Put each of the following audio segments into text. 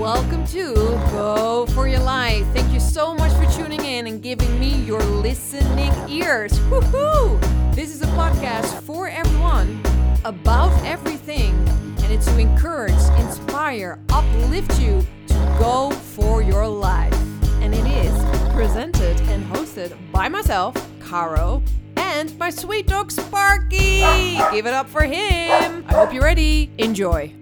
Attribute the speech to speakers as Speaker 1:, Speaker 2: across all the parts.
Speaker 1: welcome to Go for Your Life. Thank you so much for tuning in and giving me your listening ears. Woohoo! This is a podcast for everyone about everything, and it's to encourage, inspire, uplift you to go for your life. And it is presented and hosted by myself, Caro, and my sweet dog Sparky. Give it up for him. I hope you're ready. Enjoy.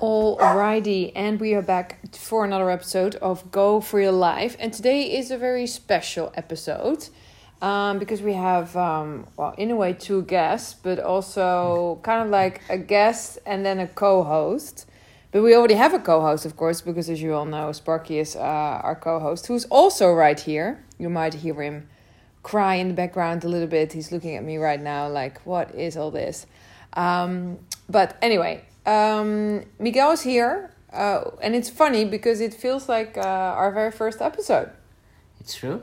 Speaker 1: Alrighty, and we are back for another episode of Go for Your Life. And today is a very special episode um, because we have, um, well, in a way, two guests, but also kind of like a guest and then a co host. But we already have a co host, of course, because as you all know, Sparky is uh, our co host, who's also right here. You might hear him cry in the background a little bit. He's looking at me right now, like, what is all this? Um, but anyway, um, Miguel is here, uh, and it's funny because it feels like uh, our very first episode.
Speaker 2: It's true.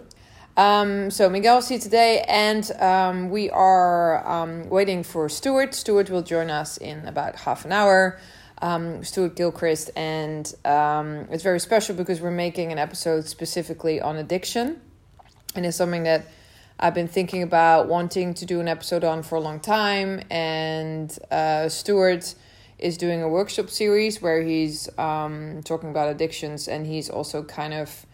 Speaker 1: Um, so Miguel is here today, and um, we are um, waiting for Stuart. Stuart will join us in about half an hour. Um, Stuart Gilchrist, and um, it's very special because we're making an episode specifically on addiction, and it's something that I've been thinking about wanting to do an episode on for a long time. And uh, Stuart is doing a workshop series where he's um, talking about addictions and he's also kind of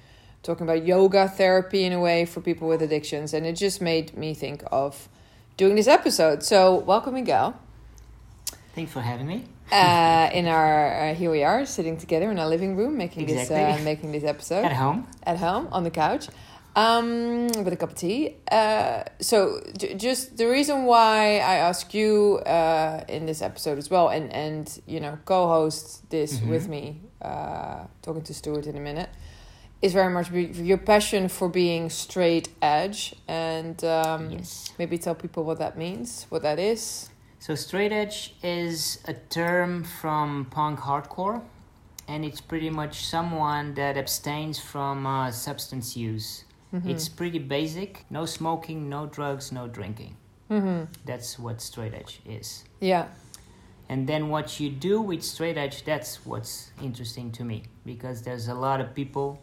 Speaker 1: talking about yoga therapy in a way for people with addictions. And it just made me think of doing this episode. So, welcome, Miguel.
Speaker 2: Thanks for having me.
Speaker 1: uh, in our uh, here we are sitting together in our living room making
Speaker 2: Exactly.
Speaker 1: this uh, making this episode
Speaker 2: At home.
Speaker 1: at home on the couch um, with a cup of tea. Uh, so, just the reason why I ask you uh, in this episode as well, and and you know, co-host this
Speaker 2: Mhm.
Speaker 1: with me, uh, talking to Stuart in a minute, is very much your passion for being straight edge, and um,
Speaker 2: Yes.
Speaker 1: maybe tell people what that means, what that is.
Speaker 2: So straight edge is a term from punk hardcore, and it's pretty much someone that abstains from uh, substance use.
Speaker 1: Mm-hmm.
Speaker 2: It's pretty basic. No smoking, no drugs, no drinking.
Speaker 1: hmm
Speaker 2: That's what straight edge is.
Speaker 1: Yeah.
Speaker 2: And then what you do with straight edge, that's what's interesting to me because there's a lot of people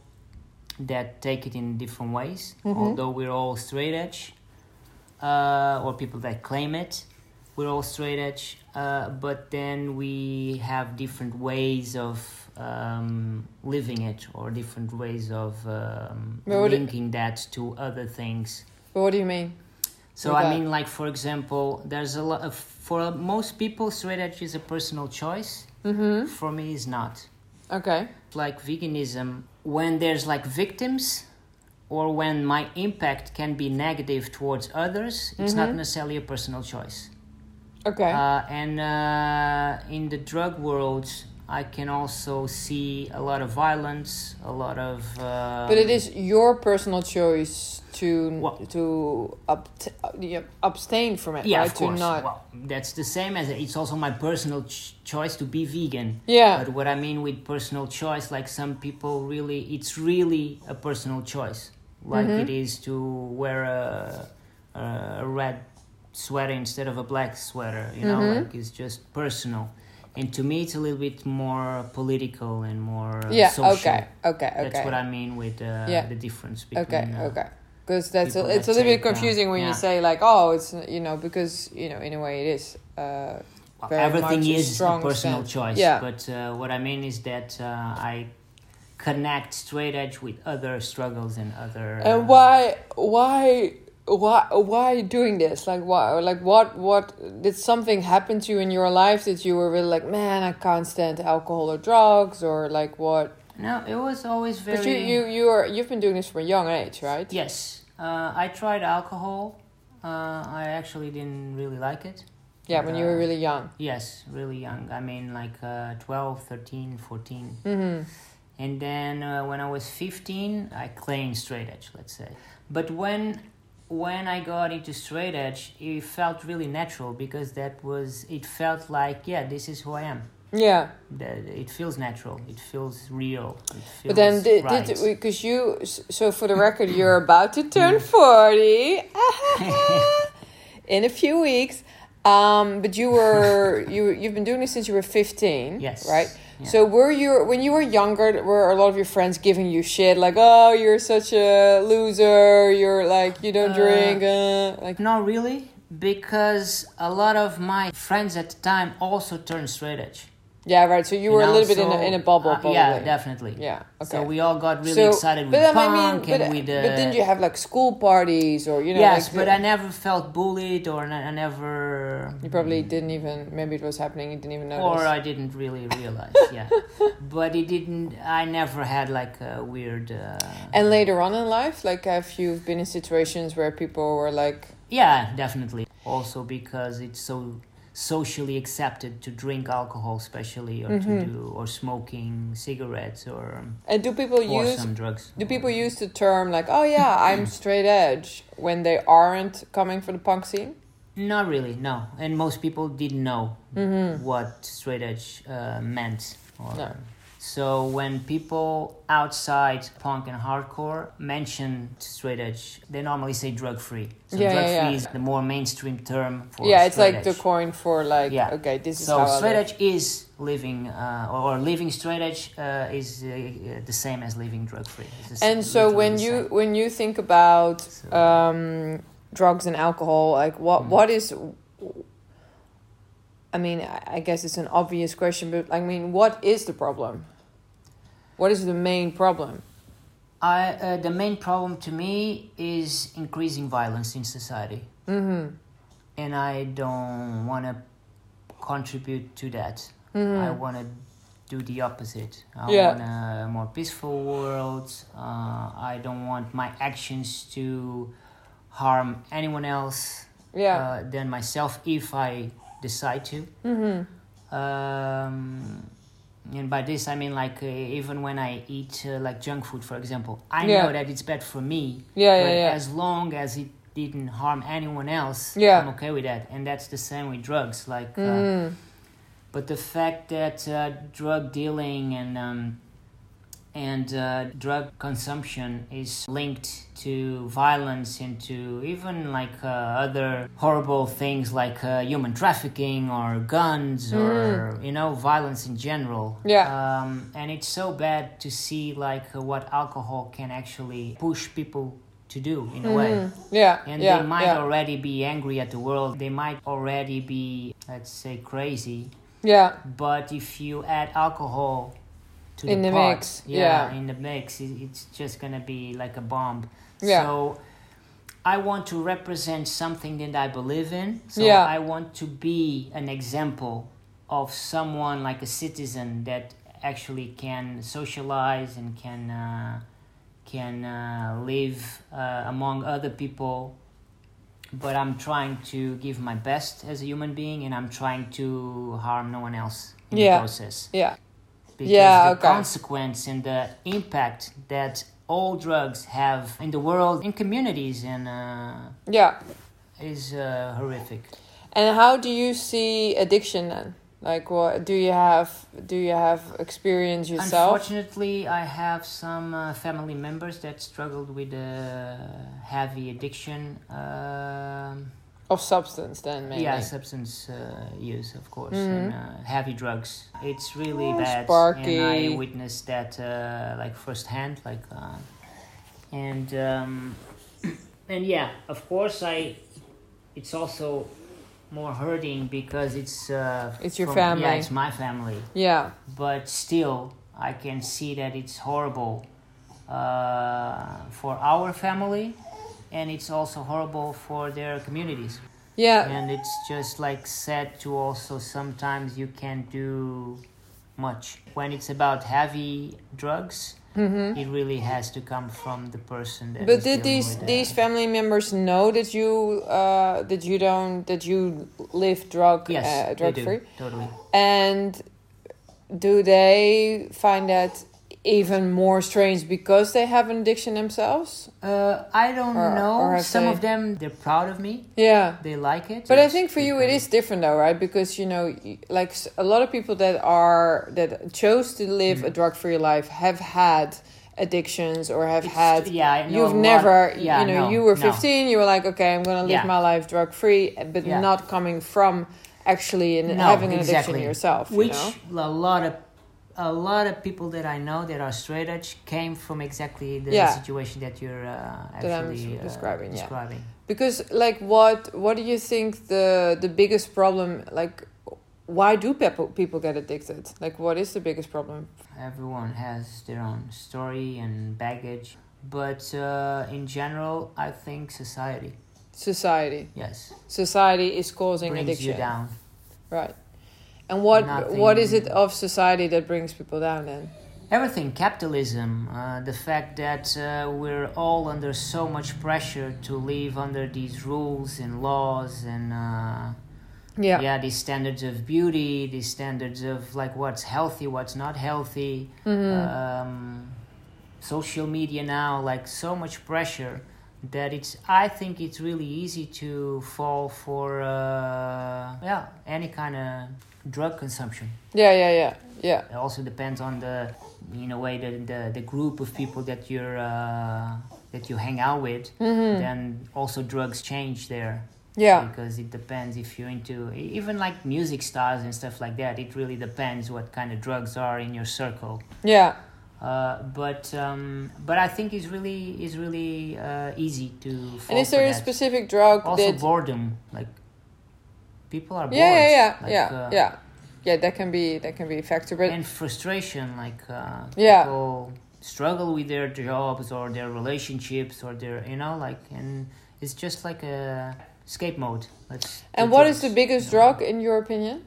Speaker 2: that take it in different ways.
Speaker 1: Mhm.
Speaker 2: Although we're all straight edge, uh, or people that claim it, we're all straight edge. Uh, but then we have different ways of um, living it, or different ways of um,
Speaker 1: But what do-
Speaker 2: linking that to other things.
Speaker 1: But what do you mean?
Speaker 2: So I mean, like for example, there's a lot of for most people, straight edge is a personal choice.
Speaker 1: Mm-hmm.
Speaker 2: For me, it's not.
Speaker 1: Okay.
Speaker 2: Like veganism, when there's like victims, or when my impact can be negative towards others, it's not
Speaker 1: Mhm.
Speaker 2: necessarily a personal choice.
Speaker 1: Okay.
Speaker 2: Uh, and uh, in the drug world, I can also see a lot of violence, a lot of. Uh,
Speaker 1: But it is your personal choice to
Speaker 2: What?
Speaker 1: to abstain from it,
Speaker 2: Yeah,
Speaker 1: right?
Speaker 2: of course.
Speaker 1: To not.
Speaker 2: Well, that's the same as it's also my personal ch- choice to be vegan.
Speaker 1: yeah.
Speaker 2: But what I mean with personal choice, like some people really, it's really a personal choice. Like
Speaker 1: Mhm.
Speaker 2: it is to wear a, a red sweater instead of a black sweater, you know,
Speaker 1: Mhm.
Speaker 2: like it's just personal. And to me, it's a little bit more political and more
Speaker 1: yeah.
Speaker 2: social.
Speaker 1: Okay. Okay. Okay.
Speaker 2: That's what I mean with uh,
Speaker 1: Yeah.
Speaker 2: the difference between.
Speaker 1: okay.
Speaker 2: uh,
Speaker 1: okay. Because that's a, it's a little bit
Speaker 2: uh,
Speaker 1: confusing when you say like, oh, it's you know because you know in a way it is. Uh,
Speaker 2: Well, everything is a personal
Speaker 1: stance.
Speaker 2: choice.
Speaker 1: Yeah.
Speaker 2: But uh, what I mean is that uh, I connect straight edge with other struggles and other. uh,
Speaker 1: and why why why why are you doing this? Like why like what what did something happen to you in your life that you were really like, man, I can't stand alcohol or drugs or like what?
Speaker 2: No, it was always very.
Speaker 1: But you you you are you've been doing this from a young age, right?
Speaker 2: Yes, uh, I tried alcohol. Uh, I actually didn't really like it.
Speaker 1: Yeah, when you were
Speaker 2: Uh,
Speaker 1: really young.
Speaker 2: Yes, really young. I mean, like uh, 12, 13, 14.
Speaker 1: Mm-hmm.
Speaker 2: And then uh, when I was 15, I claimed straight edge, let's say. But when when I got into straight edge, it felt really natural because that was it felt like yeah, this is who I am.
Speaker 1: Yeah,
Speaker 2: That it feels natural. It feels real. It feels
Speaker 1: but then did,
Speaker 2: right.
Speaker 1: because you so for the record you're about to turn forty in a few weeks. Um, but you were you you've been doing this since you were fifteen,
Speaker 2: Yes.
Speaker 1: right?
Speaker 2: Yeah.
Speaker 1: So were you when you were younger? Were a lot of your friends giving you shit like, "Oh, you're such a loser. You're like you don't
Speaker 2: Uh,
Speaker 1: drink." Uh, like
Speaker 2: Not really, because a lot of my friends at the time also turned straight edge.
Speaker 1: Yeah, right. So you were a little bit in a, in a bubble.
Speaker 2: uh, yeah, definitely.
Speaker 1: Yeah. Okay.
Speaker 2: So we all got really
Speaker 1: So-
Speaker 2: excited with
Speaker 1: then,
Speaker 2: punk
Speaker 1: I mean, but,
Speaker 2: and with. Uh,
Speaker 1: but didn't you have like school parties or you know?
Speaker 2: yes,
Speaker 1: like,
Speaker 2: but I never felt bullied or n- I never.
Speaker 1: you probably didn't even. Maybe it was happening. You didn't even notice.
Speaker 2: Or I didn't really realize, yeah. but it didn't. I never had like a weird. Uh,
Speaker 1: and later on in life, like have you been in situations where people were like,
Speaker 2: Yeah, definitely. Also because it's so socially accepted to drink alcohol, especially, or
Speaker 1: Mm-hmm.
Speaker 2: to do or smoking cigarettes or
Speaker 1: and do people use
Speaker 2: some drugs.
Speaker 1: Do people use the term like, "Oh yeah, I'm straight edge" when they aren't coming from the punk scene?
Speaker 2: Not really, no. And most people didn't know
Speaker 1: Mm-hmm.
Speaker 2: what straight edge uh, meant. Or,
Speaker 1: No.
Speaker 2: So when people outside punk and hardcore mention straight edge, they normally say drug free. So
Speaker 1: Yeah,
Speaker 2: drug
Speaker 1: yeah,
Speaker 2: free
Speaker 1: yeah.
Speaker 2: is the more mainstream term for
Speaker 1: yeah, it's like the coin for like,
Speaker 2: Yeah.
Speaker 1: okay, this is
Speaker 2: so
Speaker 1: how
Speaker 2: straight edge is living uh, or living straight edge uh, is uh, the same as living drug free.
Speaker 1: And so when you when you think about
Speaker 2: So-
Speaker 1: um, drugs and alcohol, like what
Speaker 2: Mm.
Speaker 1: what is I mean, I guess it's an obvious question, but I mean, what is the problem? What is the main problem?
Speaker 2: I uh, the main problem to me is increasing violence in society,
Speaker 1: Mm-hmm.
Speaker 2: and I don't want to contribute to that.
Speaker 1: Mm-hmm.
Speaker 2: I want to do the opposite. I
Speaker 1: Yeah.
Speaker 2: want a more peaceful world. Uh, I don't want my actions to harm anyone else
Speaker 1: Yeah.
Speaker 2: uh, than myself if I decide to.
Speaker 1: mm-hmm.
Speaker 2: Um, and by this I mean like uh, even when I eat uh, like junk food, for example, I
Speaker 1: Yeah.
Speaker 2: know that it's bad for me.
Speaker 1: Yeah,
Speaker 2: but
Speaker 1: yeah, yeah.
Speaker 2: As long as it didn't harm anyone else,
Speaker 1: Yeah.
Speaker 2: I'm okay with that. And that's the same with drugs. Like, uh,
Speaker 1: Mm-hmm.
Speaker 2: but the fact that uh, drug dealing and um, and uh, drug consumption is linked to violence and to even like uh, other horrible things like uh, human trafficking or guns or you know violence in general
Speaker 1: Mm. Yeah.
Speaker 2: um, and it's so bad to see like uh, what alcohol can actually push people to do in a way
Speaker 1: Mhm. Yeah.
Speaker 2: and
Speaker 1: yeah.
Speaker 2: they might
Speaker 1: yeah.
Speaker 2: already be angry at the world they might already be let's say crazy
Speaker 1: yeah.
Speaker 2: but if you add alcohol to
Speaker 1: In
Speaker 2: the,
Speaker 1: the mix,
Speaker 2: yeah,
Speaker 1: yeah.
Speaker 2: in the mix, it's just gonna be like a bomb.
Speaker 1: Yeah.
Speaker 2: So I want to represent something that I believe in. So
Speaker 1: Yeah.
Speaker 2: I want to be an example of someone like a citizen that actually can socialize and can uh, can uh, live uh, among other people but I'm trying to give my best as a human being and I'm trying to harm no one else in
Speaker 1: Yeah.
Speaker 2: the process.
Speaker 1: Yeah.
Speaker 2: Because
Speaker 1: Yeah,
Speaker 2: the
Speaker 1: okay.
Speaker 2: consequence and the impact that all drugs have in the world, in communities, and uh,
Speaker 1: Yeah.
Speaker 2: is uh, horrific.
Speaker 1: And how do you see addiction then? Like, what do you have? Do you have experience yourself?
Speaker 2: Unfortunately, I have some uh, family members that struggled with uh, heavy addiction. Um,
Speaker 1: Of substance, then maybe.
Speaker 2: Yeah, substance uh, use, of course,
Speaker 1: Mhm.
Speaker 2: and uh, heavy drugs. It's really
Speaker 1: Oh,
Speaker 2: bad,
Speaker 1: Sparky.
Speaker 2: and I witnessed that uh, like firsthand. Like, uh, and um, and yeah, of course, I. It's also more hurting because it's. Uh,
Speaker 1: It's your
Speaker 2: from-
Speaker 1: family.
Speaker 2: Yeah, it's my family,
Speaker 1: Yeah.
Speaker 2: but still, I can see that it's horrible uh, for our family. And it's also horrible for their communities
Speaker 1: Yeah.
Speaker 2: and it's just like sad to also sometimes you can't do much when it's about heavy drugs
Speaker 1: Mm-hmm.
Speaker 2: it really has to come from the person that
Speaker 1: But
Speaker 2: is
Speaker 1: did these these family members know that you uh, that you don't that you live drug
Speaker 2: yes
Speaker 1: uh,
Speaker 2: they
Speaker 1: drug
Speaker 2: do,
Speaker 1: free?
Speaker 2: totally
Speaker 1: And do they find that even more strange because they have an addiction themselves?
Speaker 2: uh, i don't
Speaker 1: Or-
Speaker 2: know
Speaker 1: or
Speaker 2: some
Speaker 1: they-
Speaker 2: of them they're proud of me
Speaker 1: Yeah.
Speaker 2: they like it
Speaker 1: But I think for you it is different though, right? Because you know, like a lot of people that are that chose to live a drug-free life have had addictions or have
Speaker 2: It's-
Speaker 1: had.
Speaker 2: yeah I know
Speaker 1: You've
Speaker 2: lot-
Speaker 1: never,
Speaker 2: yeah,
Speaker 1: you know,
Speaker 2: no,
Speaker 1: you were
Speaker 2: no.
Speaker 1: 15, you were like, okay, I'm gonna live
Speaker 2: Yeah.
Speaker 1: my life drug-free, but
Speaker 2: Yeah.
Speaker 1: not coming from actually and
Speaker 2: No,
Speaker 1: having an
Speaker 2: exactly.
Speaker 1: addiction yourself.
Speaker 2: which
Speaker 1: you know?
Speaker 2: a lot of a lot of people that I know that are straight edge came from exactly the
Speaker 1: Yeah.
Speaker 2: situation that you're uh,
Speaker 1: That
Speaker 2: actually uh,
Speaker 1: describing, yeah. Because like what what do you think the the biggest problem like why do people people get addicted? Like what is the biggest problem?
Speaker 2: Everyone has their own story and baggage, but uh, in general, I think society,
Speaker 1: Society.
Speaker 2: yes,
Speaker 1: Society is causing
Speaker 2: brings
Speaker 1: addiction.
Speaker 2: you down.
Speaker 1: Right. And what what is it of society that brings people down then?
Speaker 2: Everything, capitalism, uh, the fact that uh, we're all under so much pressure to live under these rules and laws and uh,
Speaker 1: Yeah.
Speaker 2: yeah, these standards of beauty, these standards of like what's healthy, what's not healthy.
Speaker 1: Mhm.
Speaker 2: Um, social media now, like so much pressure that it's. I think it's really easy to fall for uh, yeah any kind of drug consumption.
Speaker 1: yeah, yeah, yeah. Yeah.
Speaker 2: It also depends on the, in a way, the the, the group of people that you're uh, that you hang out with.
Speaker 1: Mhm.
Speaker 2: Then also drugs change there
Speaker 1: Yeah.
Speaker 2: because it depends if you're into even like music stars and stuff like that. It really depends what kind of drugs are in your circle.
Speaker 1: Yeah.
Speaker 2: Uh, but um, but I think it's really it's really uh, easy to.
Speaker 1: And is there a
Speaker 2: that.
Speaker 1: specific drug
Speaker 2: also
Speaker 1: that
Speaker 2: boredom? Like people are bored.
Speaker 1: Yeah, yeah, yeah.
Speaker 2: like,
Speaker 1: yeah.
Speaker 2: uh,
Speaker 1: yeah. Yeah, that can be that can be a factor, but
Speaker 2: and frustration like uh,
Speaker 1: Yeah.
Speaker 2: people struggle with their jobs or their relationships or their you know like and it's just like a escape mode let's
Speaker 1: And what is
Speaker 2: drugs,
Speaker 1: the biggest
Speaker 2: you know.
Speaker 1: drug in your opinion?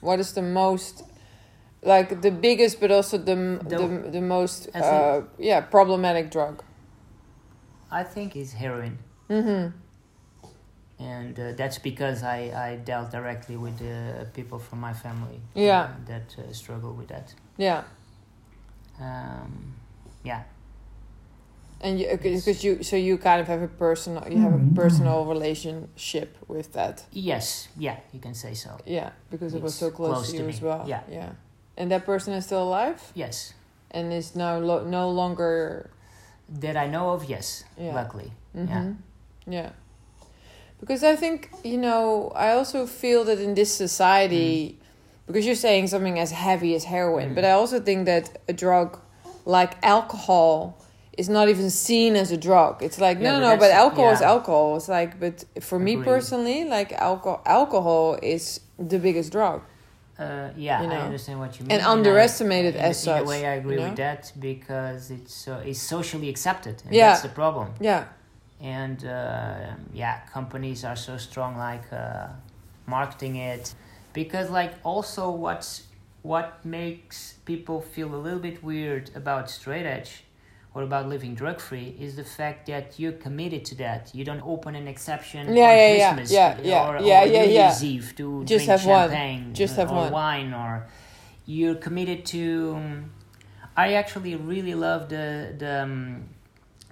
Speaker 1: What is the most, like the biggest, but also the
Speaker 2: The-
Speaker 1: the, the most, uh, yeah, problematic drug?
Speaker 2: i think is heroin
Speaker 1: Mm-hmm.
Speaker 2: and uh, that's because I, I dealt directly with uh, people from my family
Speaker 1: Yeah.
Speaker 2: uh, that uh, struggle with that
Speaker 1: Yeah,
Speaker 2: um, yeah
Speaker 1: and you because you so you kind of have a personal you have a personal relationship with that.
Speaker 2: yes yeah you can say so
Speaker 1: Yeah, because it was so close,
Speaker 2: close
Speaker 1: to
Speaker 2: to
Speaker 1: you
Speaker 2: me.
Speaker 1: as well.
Speaker 2: Yeah.
Speaker 1: yeah. And that person is still alive
Speaker 2: yes
Speaker 1: and is now lo- no longer
Speaker 2: that i know of yes
Speaker 1: Yeah.
Speaker 2: luckily
Speaker 1: hmm
Speaker 2: Yeah.
Speaker 1: Yeah. Because I think, you know, I also feel that in this society, because you're saying something as heavy as heroin,
Speaker 2: Mm.
Speaker 1: but I also think that a drug like alcohol is not even seen as a drug. It's like,
Speaker 2: Yeah,
Speaker 1: no,
Speaker 2: but
Speaker 1: no, no, but alcohol is alcohol. It's like, but for me personally, like alcohol, alcohol is the biggest drug.
Speaker 2: Uh, yeah,
Speaker 1: You know?
Speaker 2: I understand what you mean.
Speaker 1: And
Speaker 2: I-
Speaker 1: underestimated
Speaker 2: in,
Speaker 1: as
Speaker 2: in
Speaker 1: such,
Speaker 2: a way, I agree
Speaker 1: you
Speaker 2: with that because it's uh, it's socially accepted, and
Speaker 1: Yeah.
Speaker 2: that's the problem.
Speaker 1: Yeah.
Speaker 2: And uh, yeah, companies are so strong, like uh, marketing it, because like also what's what makes people feel a little bit weird about straight edge or about living drug free is the fact that you're committed to that. You don't open an exception
Speaker 1: Yeah,
Speaker 2: on
Speaker 1: yeah,
Speaker 2: Christmas
Speaker 1: yeah, yeah,
Speaker 2: or,
Speaker 1: yeah,
Speaker 2: or
Speaker 1: yeah,
Speaker 2: New
Speaker 1: yeah.
Speaker 2: Year's Eve to
Speaker 1: Just
Speaker 2: drink
Speaker 1: have one. Just have
Speaker 2: or
Speaker 1: one.
Speaker 2: wine or you're committed to um, I actually really love the the um,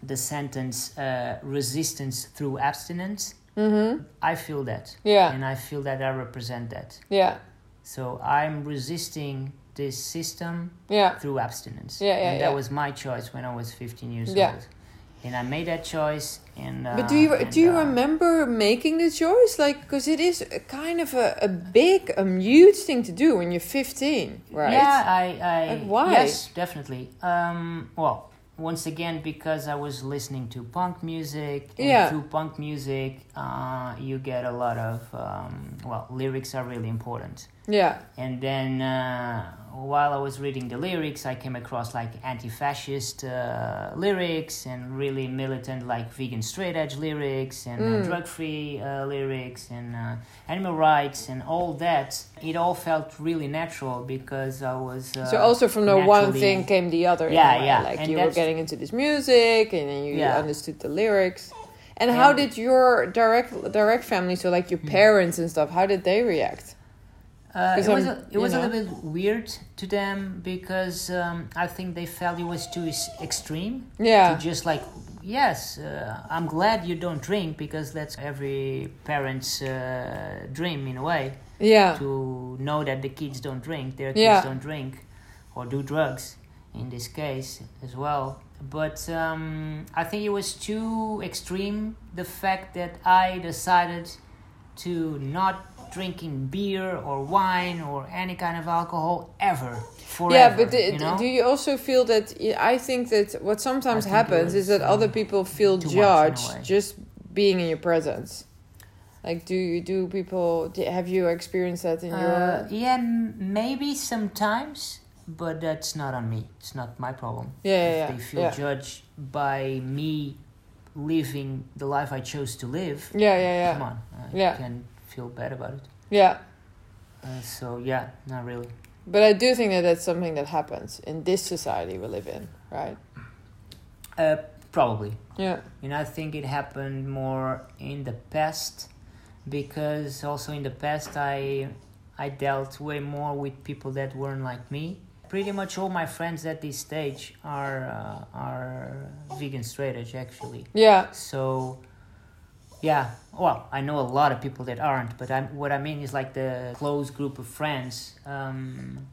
Speaker 2: the sentence uh, resistance through abstinence.
Speaker 1: Mm-hmm.
Speaker 2: I feel that.
Speaker 1: Yeah.
Speaker 2: And I feel that I represent that.
Speaker 1: Yeah.
Speaker 2: So I'm resisting this system
Speaker 1: Yeah.
Speaker 2: through abstinence.
Speaker 1: Yeah, yeah,
Speaker 2: and that
Speaker 1: yeah.
Speaker 2: was my choice when I was 15 years
Speaker 1: Yeah.
Speaker 2: old. And I made that choice and uh,
Speaker 1: But do you
Speaker 2: and,
Speaker 1: do you
Speaker 2: uh,
Speaker 1: remember making the choice? Like, because it is a kind of a, a big, a huge thing to do when you're 15, right?
Speaker 2: Yeah, I, I
Speaker 1: Like, why?
Speaker 2: Yes, definitely. Um, well, once again, because I was listening to punk music, and
Speaker 1: Yeah.
Speaker 2: through punk music, uh, you get a lot of um, well, lyrics are really important.
Speaker 1: Yeah.
Speaker 2: And then uh, while I was reading the lyrics, I came across like anti-fascist uh, lyrics and really militant like vegan straight edge lyrics and
Speaker 1: Mm.
Speaker 2: uh, drug-free uh, lyrics and uh, animal rights and all that. It all felt really natural because I was. Uh,
Speaker 1: so also from the one thing came the other.
Speaker 2: Yeah,
Speaker 1: a way.
Speaker 2: yeah,
Speaker 1: Like
Speaker 2: and
Speaker 1: you were getting into this music, and then you
Speaker 2: Yeah.
Speaker 1: understood the lyrics. And how
Speaker 2: And-
Speaker 1: did your direct direct family, so like your parents and stuff, how did they react?
Speaker 2: Uh, it was, a, it was a little bit weird to them because um, I think they felt it was too extreme.
Speaker 1: Yeah.
Speaker 2: To just like, yes, uh, I'm glad you don't drink because that's every parent's uh, dream in a way
Speaker 1: Yeah.
Speaker 2: to know that the kids don't drink, their kids
Speaker 1: Yeah.
Speaker 2: don't drink or do drugs in this case as well. But um, I think it was too extreme the fact that I decided to not drinking beer or wine or any kind of alcohol ever. Forever,
Speaker 1: yeah, but the,
Speaker 2: you know?
Speaker 1: do you also feel that? I think that what sometimes happens is that other people feel
Speaker 2: too much in a
Speaker 1: judged just being in your presence. Like, do you do people? do- Have you experienced that in
Speaker 2: Uh,
Speaker 1: your?
Speaker 2: yeah, maybe sometimes, but that's not on me. It's not my problem.
Speaker 1: Yeah, yeah,
Speaker 2: if
Speaker 1: yeah.
Speaker 2: they feel
Speaker 1: yeah.
Speaker 2: judged by me living the life I chose to live,
Speaker 1: yeah, yeah, yeah.
Speaker 2: come on, I
Speaker 1: Yeah.
Speaker 2: can feel bad about it.
Speaker 1: yeah.
Speaker 2: Uh, so yeah, not really.
Speaker 1: But I do think that that's something that happens in this society we live in, right?
Speaker 2: Uh, probably.
Speaker 1: Yeah,
Speaker 2: And I think it happened more in the past because also in the past I I dealt way more with people that weren't like me. Pretty much all my friends at this stage are uh, are vegan straight edge actually.
Speaker 1: yeah,
Speaker 2: So yeah, well, I know a lot of people that aren't, but I'm, what I mean is like the close group of friends, um,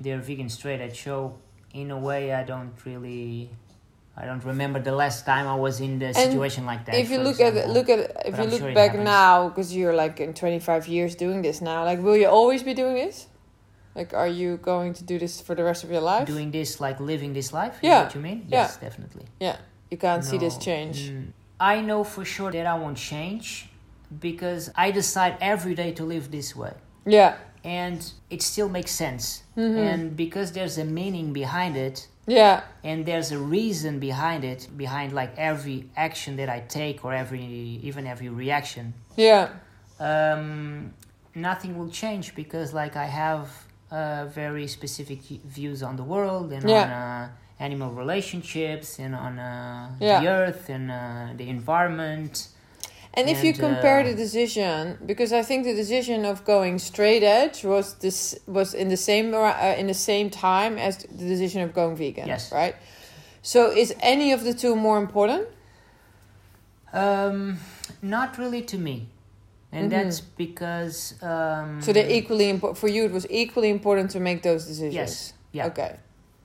Speaker 2: they're vegan straight edge though. in a way, I don't really, I don't remember the last time I was in the situation like that.
Speaker 1: if you look at look at if
Speaker 2: But
Speaker 1: you
Speaker 2: I'm
Speaker 1: look
Speaker 2: sure
Speaker 1: back now because you're like in 25 years doing this now like will you always be doing this like are you going to do this for the rest of your life
Speaker 2: doing this, like living this life, is
Speaker 1: Yeah,
Speaker 2: what you mean?
Speaker 1: yeah.
Speaker 2: Yes, definitely. Yeah.
Speaker 1: You can't see this change
Speaker 2: mm, I know for sure that I won't change because I decide every day to live this way.
Speaker 1: yeah
Speaker 2: and it still makes sense.
Speaker 1: Mhm.
Speaker 2: And because there's a meaning behind it,
Speaker 1: yeah
Speaker 2: and there's a reason behind it, behind like every action that I take or every even every reaction,
Speaker 1: yeah
Speaker 2: um, nothing will change because like I have uh, very specific views on the world and
Speaker 1: Yeah.
Speaker 2: on uh, animal relationships and on uh,
Speaker 1: Yeah.
Speaker 2: the earth and uh, the environment.
Speaker 1: and if you compare
Speaker 2: uh,
Speaker 1: the decision because i think the decision of going straight edge was this was in the same uh, in the same time as the decision of going vegan
Speaker 2: Yes.
Speaker 1: right so is any of the two more important
Speaker 2: Um, not really to me, and
Speaker 1: Mhm.
Speaker 2: that's because. Um,
Speaker 1: so they're equally important for you it was equally important to make those decisions
Speaker 2: Yes. Yeah.
Speaker 1: okay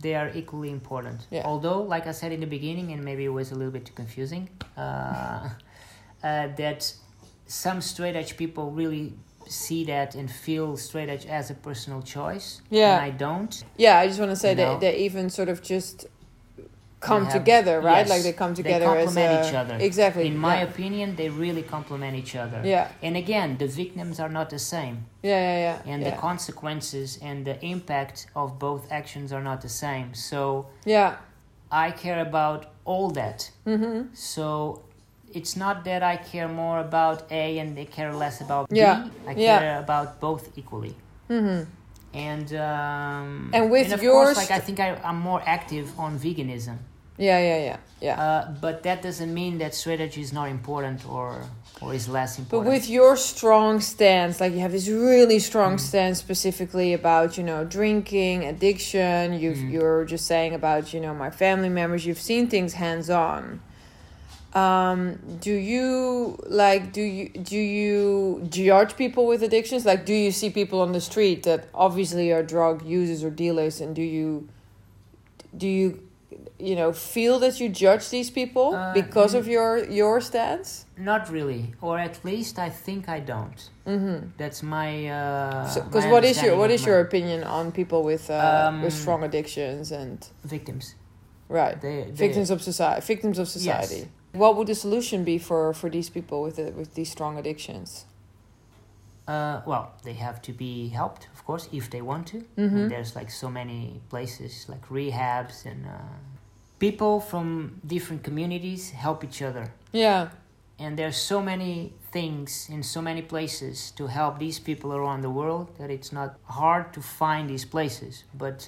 Speaker 2: They are equally important.
Speaker 1: Yeah.
Speaker 2: Although, like I said in the beginning, and maybe it was a little bit too confusing, uh, uh, that some straight edge people really see that and feel straight edge as a personal choice.
Speaker 1: Yeah.
Speaker 2: And I don't.
Speaker 1: Yeah, I just want to say
Speaker 2: You
Speaker 1: that
Speaker 2: know?
Speaker 1: they even sort of just come
Speaker 2: have-
Speaker 1: together, right?
Speaker 2: yes,
Speaker 1: like they come
Speaker 2: they
Speaker 1: together as
Speaker 2: complement
Speaker 1: a,
Speaker 2: each other.
Speaker 1: Exactly.
Speaker 2: In my
Speaker 1: yeah.
Speaker 2: opinion, they really complement each other.
Speaker 1: yeah,
Speaker 2: And again, the victims are not the same.
Speaker 1: yeah, yeah, yeah.
Speaker 2: and
Speaker 1: yeah.
Speaker 2: the consequences and the impact of both actions are not the same. So
Speaker 1: yeah.
Speaker 2: I care about all that.
Speaker 1: Mm-hmm.
Speaker 2: So it's not that I care more about A and they care less about
Speaker 1: Yeah.
Speaker 2: B. I
Speaker 1: Yeah.
Speaker 2: care about both equally.
Speaker 1: Mm-hmm.
Speaker 2: And um,
Speaker 1: And with
Speaker 2: of
Speaker 1: yours-
Speaker 2: course, like I think I, I'm more active on veganism.
Speaker 1: Yeah, yeah, yeah, yeah.
Speaker 2: Uh, but that doesn't mean that straight edge is not important or or is less important.
Speaker 1: But with your strong stance, like you have this really strong
Speaker 2: Mm.
Speaker 1: stance specifically about, you know, drinking, addiction. You've,
Speaker 2: Mm.
Speaker 1: You're just saying about, you know, my family members. You've seen things hands on. Um, do you like? Do you do you judge people with addictions? Like, do you see people on the street that obviously are drug users or dealers, and do you do you you know feel that you judge these people
Speaker 2: Uh,
Speaker 1: because
Speaker 2: mm.
Speaker 1: of your your stance?
Speaker 2: not really, or at least I think I don't.
Speaker 1: Mm-hmm.
Speaker 2: That's my. Uh,
Speaker 1: Because what is your what is
Speaker 2: my
Speaker 1: your opinion on people with uh,
Speaker 2: Um,
Speaker 1: with strong addictions and
Speaker 2: victims?
Speaker 1: right
Speaker 2: They, they
Speaker 1: victims of society victims of society? What would the solution be for for these people with the, with these strong addictions?
Speaker 2: Uh, well, they have to be helped, of course, if they want to.
Speaker 1: Mhm.
Speaker 2: And there's like so many places, like rehabs, and uh, people from different communities help each other.
Speaker 1: Yeah,
Speaker 2: And there's so many things in so many places to help these people around the world that it's not hard to find these places. But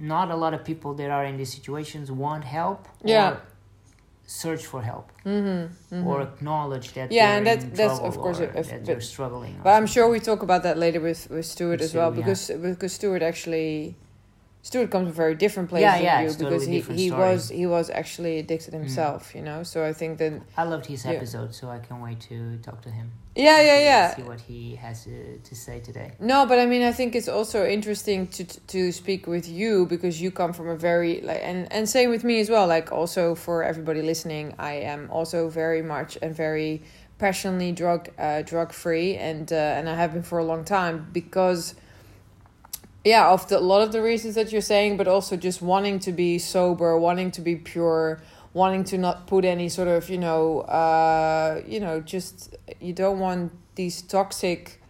Speaker 2: not a lot of people that are in these situations want help
Speaker 1: Yeah.
Speaker 2: Search for help
Speaker 1: mm-hmm,
Speaker 2: or acknowledge that
Speaker 1: Yeah,
Speaker 2: they're
Speaker 1: and that- that's, of course,
Speaker 2: or
Speaker 1: a- a-
Speaker 2: that
Speaker 1: but-
Speaker 2: they're struggling.
Speaker 1: But I'm
Speaker 2: something.
Speaker 1: sure we talk about that later with with Stuart
Speaker 2: With
Speaker 1: as well
Speaker 2: yeah.
Speaker 1: because because Stuart actually. Stuart comes from a very different place
Speaker 2: Yeah,
Speaker 1: than
Speaker 2: yeah,
Speaker 1: you because
Speaker 2: totally
Speaker 1: he, he
Speaker 2: story.
Speaker 1: was he was actually addicted himself, you know. So I think that
Speaker 2: I loved his
Speaker 1: Yeah.
Speaker 2: episode, so I can't wait to talk to him.
Speaker 1: yeah, yeah, yeah.
Speaker 2: See what he has uh, to say today.
Speaker 1: No, but I mean, I think it's also interesting to to speak with you because you come from a very like, and and same with me as well. Like, also for everybody listening, I am also very much and very passionately drug uh, drug free, and uh, and I have been for a long time because yeah, of the, a lot of the reasons that you're saying, but also just wanting to be sober, wanting to be pure, wanting to not put any sort of you know uh you know just you don't want these toxic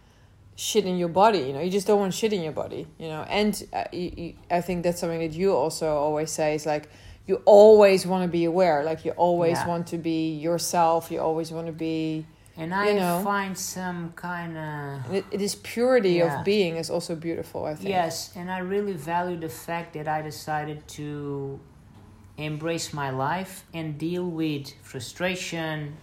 Speaker 1: shit in your body you know you just don't want shit in your body you know and uh, you, you, i think that's something that you also always say is like you always want to be aware like you always
Speaker 2: Yeah.
Speaker 1: want to be yourself you always want to be
Speaker 2: And I
Speaker 1: You know.
Speaker 2: find some kind of
Speaker 1: it, it is purity
Speaker 2: Yeah.
Speaker 1: of being is also beautiful i think
Speaker 2: Yes, and I really value the fact that I decided to embrace my life and deal with frustration,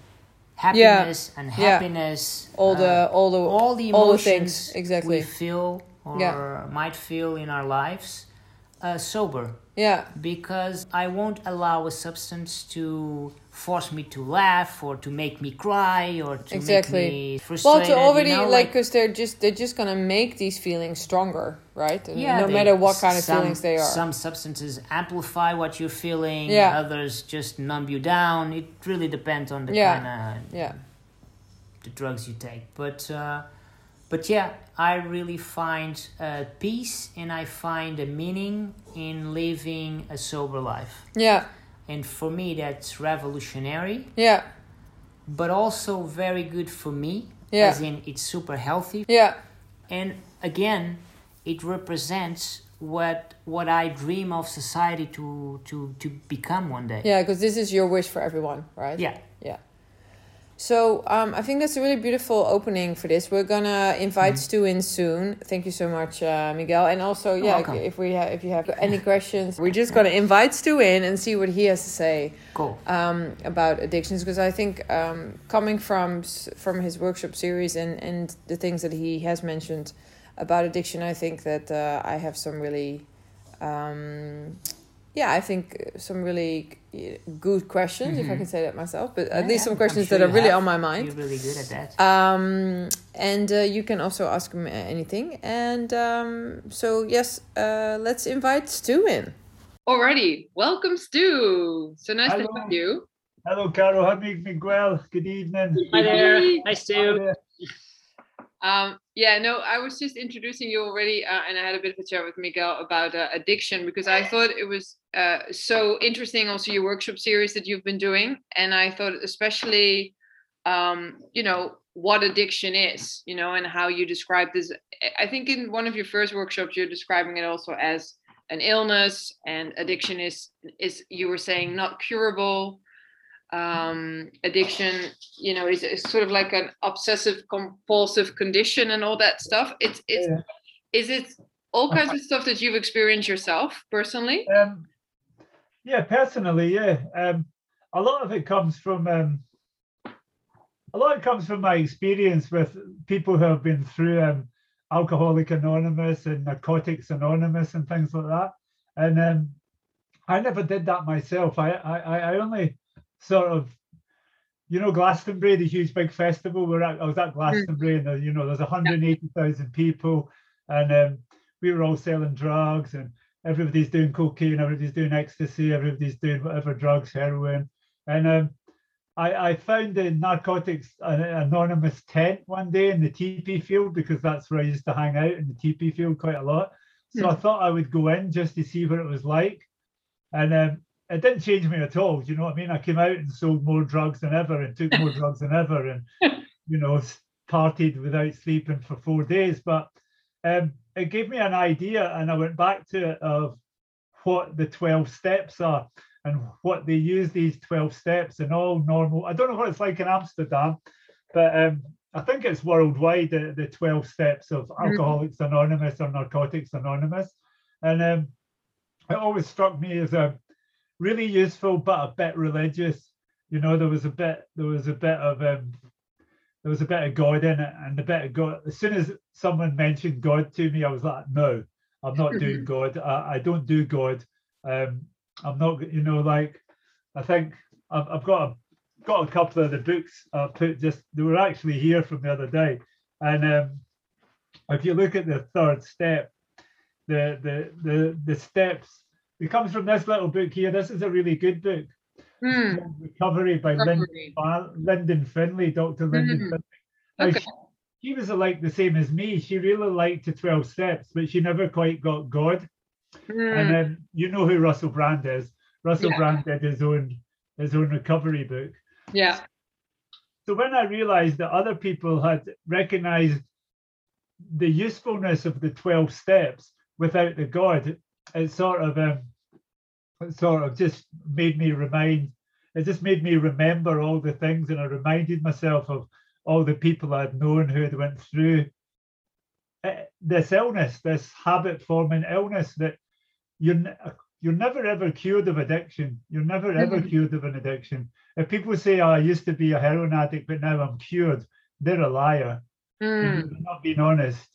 Speaker 2: happiness, and
Speaker 1: Yeah.
Speaker 2: happiness.
Speaker 1: all
Speaker 2: uh,
Speaker 1: the all the
Speaker 2: all the
Speaker 1: all the
Speaker 2: emotions
Speaker 1: things, exactly.
Speaker 2: we feel or
Speaker 1: Yeah.
Speaker 2: might feel in our lives uh, sober
Speaker 1: yeah
Speaker 2: because I won't allow a substance to force me to laugh or to make me cry or to
Speaker 1: Exactly.
Speaker 2: make me
Speaker 1: well
Speaker 2: frustrated.
Speaker 1: to already
Speaker 2: you know,
Speaker 1: like because they're just they're just gonna make these feelings stronger right And
Speaker 2: yeah,
Speaker 1: no
Speaker 2: they-
Speaker 1: matter what kind of
Speaker 2: some-
Speaker 1: feelings they are
Speaker 2: Some substances amplify what you're feeling.
Speaker 1: Yeah.
Speaker 2: Others just numb you down. It really depends on the
Speaker 1: Yeah.
Speaker 2: kind of
Speaker 1: yeah
Speaker 2: the drugs you take. But uh, but yeah, I really find uh, peace and I find a meaning in living a sober life.
Speaker 1: yeah
Speaker 2: And for me, that's revolutionary,
Speaker 1: yeah
Speaker 2: but also very good for me.
Speaker 1: Yeah.
Speaker 2: As in, it's super healthy.
Speaker 1: yeah
Speaker 2: And again, it represents what what I dream of society to to to become one day.
Speaker 1: yeah because this is your wish for everyone right
Speaker 2: Yeah.
Speaker 1: So um, I think that's a really beautiful opening for this. We're gonna invite Stu in soon. Thank you so much, uh, Miguel. And also, yeah,
Speaker 2: welcome.
Speaker 1: if we ha- if you have any questions, we're just gonna invite Stu in and see what he has to say
Speaker 2: Cool.
Speaker 1: um, about addictions. Because I think um, coming from from his workshop series and and the things that he has mentioned about addiction, I think that uh, I have some really. Yeah, I think some really uh, good questions, if I can say that myself. But at
Speaker 2: Mm-hmm. Yeah,
Speaker 1: least some questions
Speaker 2: sure
Speaker 1: that are really
Speaker 2: have.
Speaker 1: on my mind.
Speaker 2: You're really good at that.
Speaker 1: Um, and uh, you can also ask him anything. And um, so, yes, uh, let's invite Stu in. Alrighty, welcome, Stu. So nice
Speaker 3: Hello.
Speaker 1: to have you.
Speaker 3: Hello, Caro. Hi, Miguel. Good evening.
Speaker 2: Hi there. Nice
Speaker 3: Hi
Speaker 2: to.
Speaker 1: Um, yeah, no, I was just introducing you already, uh, and I had a bit of a chat with Miguel about uh, addiction because I thought it was uh, so interesting. Also, your workshop series that you've been doing, and I thought especially, um, you know, what addiction is, you know, and how you describe this. I think in one of your first workshops, you're describing it also as an illness, and addiction is is you were saying not curable um, addiction, you know, is, is sort of like an obsessive compulsive condition and all that stuff. It's it's
Speaker 3: Yeah.
Speaker 1: is it all kinds of stuff that you've experienced yourself personally?
Speaker 3: Um, yeah, personally, yeah. Um, a lot of it comes from um, a lot of it comes from my experience with people who have been through um, Alcoholic Anonymous and Narcotics Anonymous and things like that. And um, I never did that myself. I, I I only sort of, you know, Glastonbury, the huge big festival. Where I, I was at Glastonbury, and there, you know, there's 180,000 people, and um, we were all selling drugs, and everybody's doing cocaine, everybody's doing ecstasy, everybody's doing whatever drugs, heroin, and um, I, I found the narcotics an anonymous tent one day in the Tipi field because that's where I used to hang out in the Tipi field quite a lot. So I thought I would go in just to see what it was like, and um, it didn't change me at all. Do you know what I mean? I came out and sold more drugs than ever, and took more drugs than ever, and you know, partied without sleeping for four days. But um, it gave me an idea, and I went back to it of what the 12 steps are and what they use these 12 steps and all normal. I don't know what it's like in Amsterdam, but um, I think it's worldwide the, the 12 steps of Alcoholics Anonymous or Narcotics Anonymous. And um, it always struck me as a really useful but a bit religious. You know, there was a bit there was a bit of um, there was a bit of God in it, and the bit of God. As soon as someone mentioned God to me, I was like, no, I'm not doing God. I, I don't do God. Um, I'm not, you know, like I think I've, I've got a got a couple of the books I put just they were actually here from the other day, and um, if you look at the third step, the the the the steps it comes from this little book here. This is a really good book. mm. Recovery by Recovery. Lyndon, Lyndon Finley, Dr. Lyndon mm. Finley. Okay. She, she, was like the same as me. She really liked the 12 steps, but she never quite got God. Mm. And then you know who Russell Brand is. Russell yeah. Brand did his own his own recovery book.
Speaker 1: Yeah.
Speaker 3: So when I realized that other people had recognized the usefulness of the 12 steps without the God, it sort of um, sort of just made me remind it just made me remember all the things and I reminded myself of all the people I'd known who had went through eh, this illness, this habit forming illness that you're you're never ever cured of addiction. You're never ever mm-hmm. cured of an addiction. If people say, oh, I used to be a heroin addict, but now I'm cured, they're a liar. Mm. You're not being honest.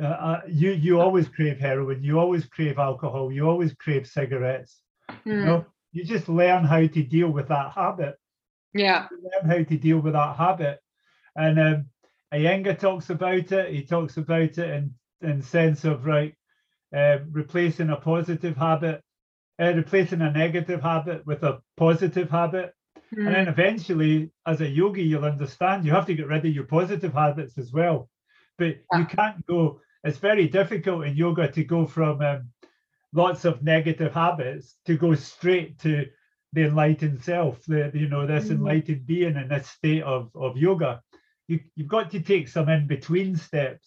Speaker 3: Uh, uh, you you always crave heroin. You always crave alcohol. You always crave cigarettes. Mm. You know, you just learn how to deal with that habit.
Speaker 1: Yeah.
Speaker 3: You learn how to deal with that habit. And um, Iyengar talks about it. He talks about it in in sense of right, uh, replacing a positive habit, uh, replacing a negative habit with a positive habit. Mm. And then hmm. eventually, as a yogi, you'll understand you have to get rid of your positive habits as well. But yeah. you can't go, it's very difficult in yoga to go from um, lots of negative habits to go straight to the enlightened self, the you know, this mm. enlightened being in this state of, of yoga. You, you've got to take some in between steps.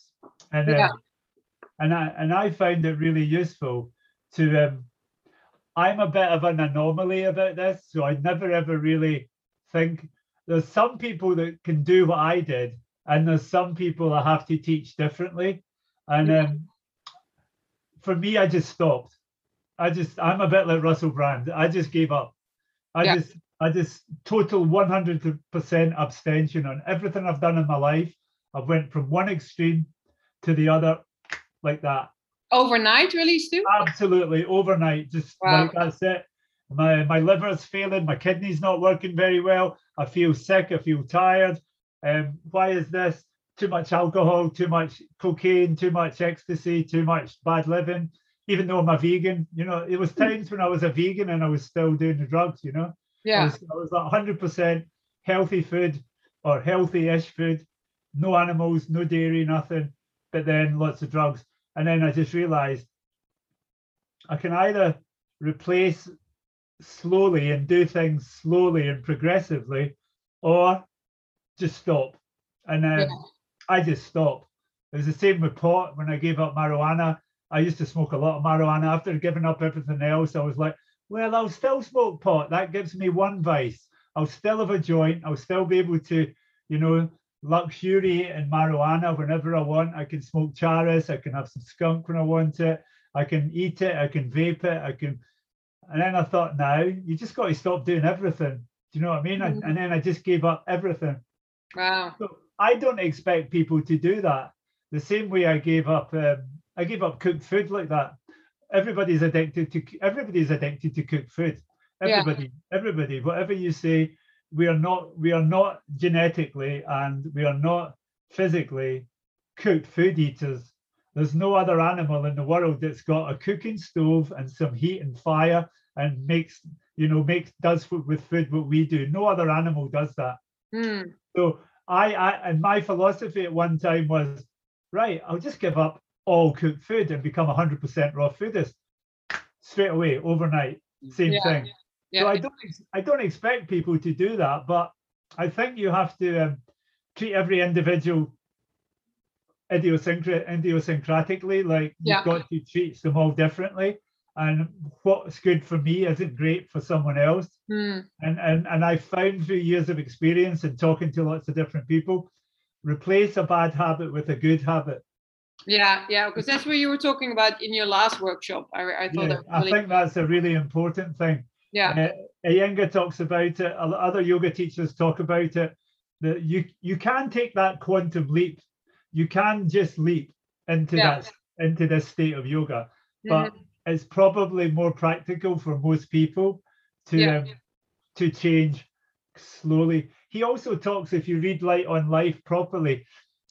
Speaker 3: And yeah. um, and I and I found it really useful to um, I'm a bit of an anomaly about this, so I never ever really think there's some people that can do what I did, and there's some people I have to teach differently. And um, for me, I just stopped. I just I'm a bit like Russell Brand. I just gave up. I yeah. just I just total 100% abstention on everything I've done in my life. I've went from one extreme to the other like that
Speaker 1: overnight really stu
Speaker 3: absolutely overnight just wow. like that's it my my liver's failing my kidney's not working very well i feel sick i feel tired um why is this too much alcohol too much cocaine too much ecstasy too much bad living even though i'm a vegan you know it was hmm. times when i was a vegan and i was still doing the drugs you know
Speaker 1: yeah
Speaker 3: i was, I was like 100% healthy food or healthy-ish food no animals no dairy nothing but then lots of drugs and then I just realized I can either replace slowly and do things slowly and progressively, or just stop. And then yeah. I just stopped. It was the same with pot when I gave up marijuana. I used to smoke a lot of marijuana. After giving up everything else, I was like, well, I'll still smoke pot. That gives me one vice. I'll still have a joint. I'll still be able to, you know, luxuriate in marijuana whenever I want. I can smoke charas, I can have some skunk when I want it, I can eat it, I can vape it, I can. And then I thought, now you just got to stop doing everything. Do you know what I mean? Mm-hmm. And then I just gave up everything.
Speaker 1: Wow.
Speaker 3: So I don't expect people to do that. The same way I gave up, um, I gave up cooked food like that. Everybody's addicted to everybody's addicted to cooked food. Everybody, yeah. everybody, whatever you say, we are not we are not genetically and we are not physically cooked food eaters. There's no other animal in the world that's got a cooking stove and some heat and fire and makes you know makes does with food what we do. No other animal does that. Mm. So I, I and my philosophy at one time was right. I'll just give up all cooked food and become 100% raw foodist straight away overnight. Same yeah. thing. Yeah. So I don't I don't expect people to do that, but I think you have to um, treat every individual idiosyncrat idiosyncratically. Like yeah. you've got to treat them all differently. And what's good for me isn't great for someone else. Mm. And and and I found through years of experience and talking to lots of different people, replace a bad habit with a good habit.
Speaker 1: Yeah, yeah, because that's what you were talking about in your last workshop. I, I thought yeah,
Speaker 3: that really... I think that's a really important thing.
Speaker 1: Yeah.
Speaker 3: Uh, Iyengar talks about it. Other yoga teachers talk about it. That you you can take that quantum leap. You can just leap into yeah. that into this state of yoga, but mm-hmm. It's probably more practical for most people to yeah. um, to change slowly. He also talks, if you read Light on Life properly,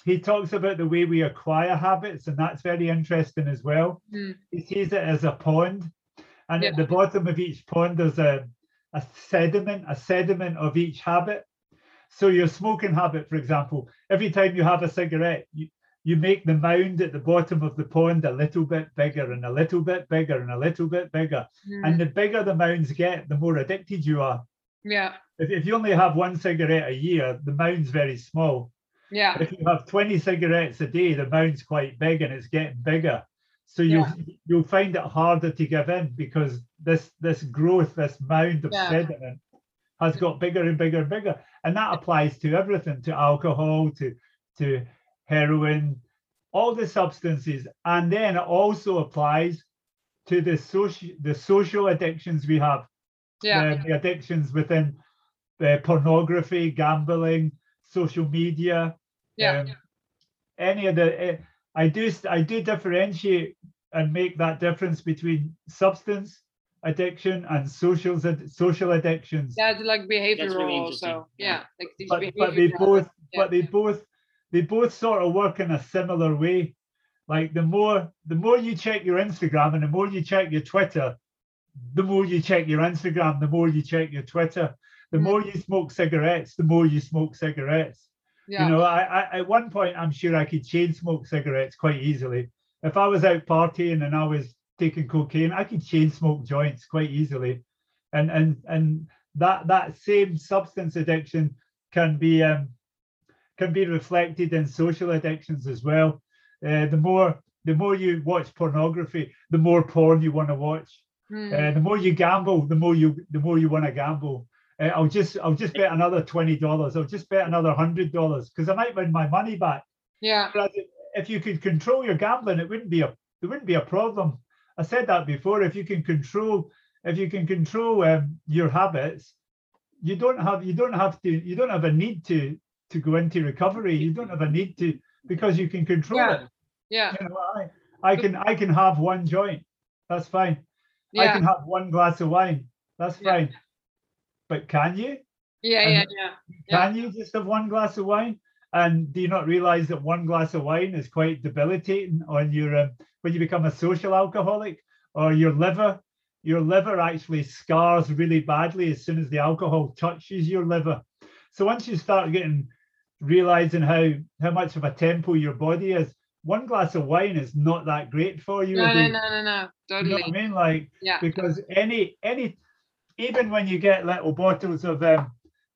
Speaker 3: he talks about the way we acquire habits, and that's very interesting as well. Mm. He sees it as a pond, and yeah. at the bottom of each pond, there's a a sediment, a sediment of each habit. So your smoking habit, for example, every time you have a cigarette, you, you make the mound at the bottom of the pond a little bit bigger and a little bit bigger and a little bit bigger.
Speaker 1: Mm.
Speaker 3: And the bigger the mounds get, the more addicted you are.
Speaker 1: yeah,
Speaker 3: If, if you only have one cigarette a year, the mound's very small.
Speaker 1: yeah,
Speaker 3: If you have 20 cigarettes a day, the mound's quite big and it's getting bigger. So you you'll find it harder to give in because this this growth, this mound of
Speaker 1: Yeah.
Speaker 3: sediment has got bigger and bigger and bigger. And that applies to everything, to alcohol, to to heroin, all the substances. And then it also applies to the social the social addictions we have
Speaker 1: yeah,
Speaker 3: the, the addictions within uh, pornography, gambling, social media,
Speaker 1: yeah,
Speaker 3: um, any of the. Uh, I do I do differentiate and make that difference between substance addiction and social social addictions.
Speaker 1: yeah. Like behavioral
Speaker 2: really
Speaker 1: also. Yeah, like these
Speaker 3: but, but they both
Speaker 1: yeah.
Speaker 3: but they both they both sort of work in a similar way. Like the more the more you check your instagram and the more you check your twitter the more you check your instagram the more you check your twitter. The
Speaker 1: Mm.
Speaker 3: more you smoke cigarettes the more you smoke cigarettes.
Speaker 1: Yeah,
Speaker 3: you know I, I at one point i'm sure i could chain smoke cigarettes quite easily. If i was out partying and i was taking cocaine i could chain smoke joints quite easily. And and and that that same substance addiction can be um can be reflected in social addictions as well uh, the more the more you watch pornography the more porn you want to watch
Speaker 1: Mm.
Speaker 3: uh, the more you gamble, the more you the more you want to gamble. Uh, I'll just I'll just bet another twenty dollars. I'll just bet another hundred dollars because I might win my money back.
Speaker 1: yeah,
Speaker 3: Whereas if you could control your gambling, it wouldn't be a it wouldn't be a problem. I said that before. If you can control if you can control um, your habits, you don't have you don't have to you don't have a need to to go into recovery. You don't have a need to because you can control
Speaker 1: Yeah.
Speaker 3: it.
Speaker 1: yeah,
Speaker 3: You know, I, I can I can have one joint. That's fine.
Speaker 1: Yeah.
Speaker 3: I can have one glass of wine. That's
Speaker 1: Yeah.
Speaker 3: fine. But can you?
Speaker 1: yeah,
Speaker 3: and-
Speaker 1: yeah, yeah. Yeah.
Speaker 3: Can you just have one glass of wine? And do you not realize that one glass of wine is quite debilitating on your um, when you become a social alcoholic or your liver? Your liver actually scars really badly as soon as the alcohol touches your liver. So once you start getting realizing how how much of a tempo your body is, one glass of wine is not that great for you.
Speaker 1: No, no, no, no, no,
Speaker 3: You know
Speaker 1: totally.
Speaker 3: what I mean? Like
Speaker 1: Yeah,
Speaker 3: because any any even when you get little bottles of um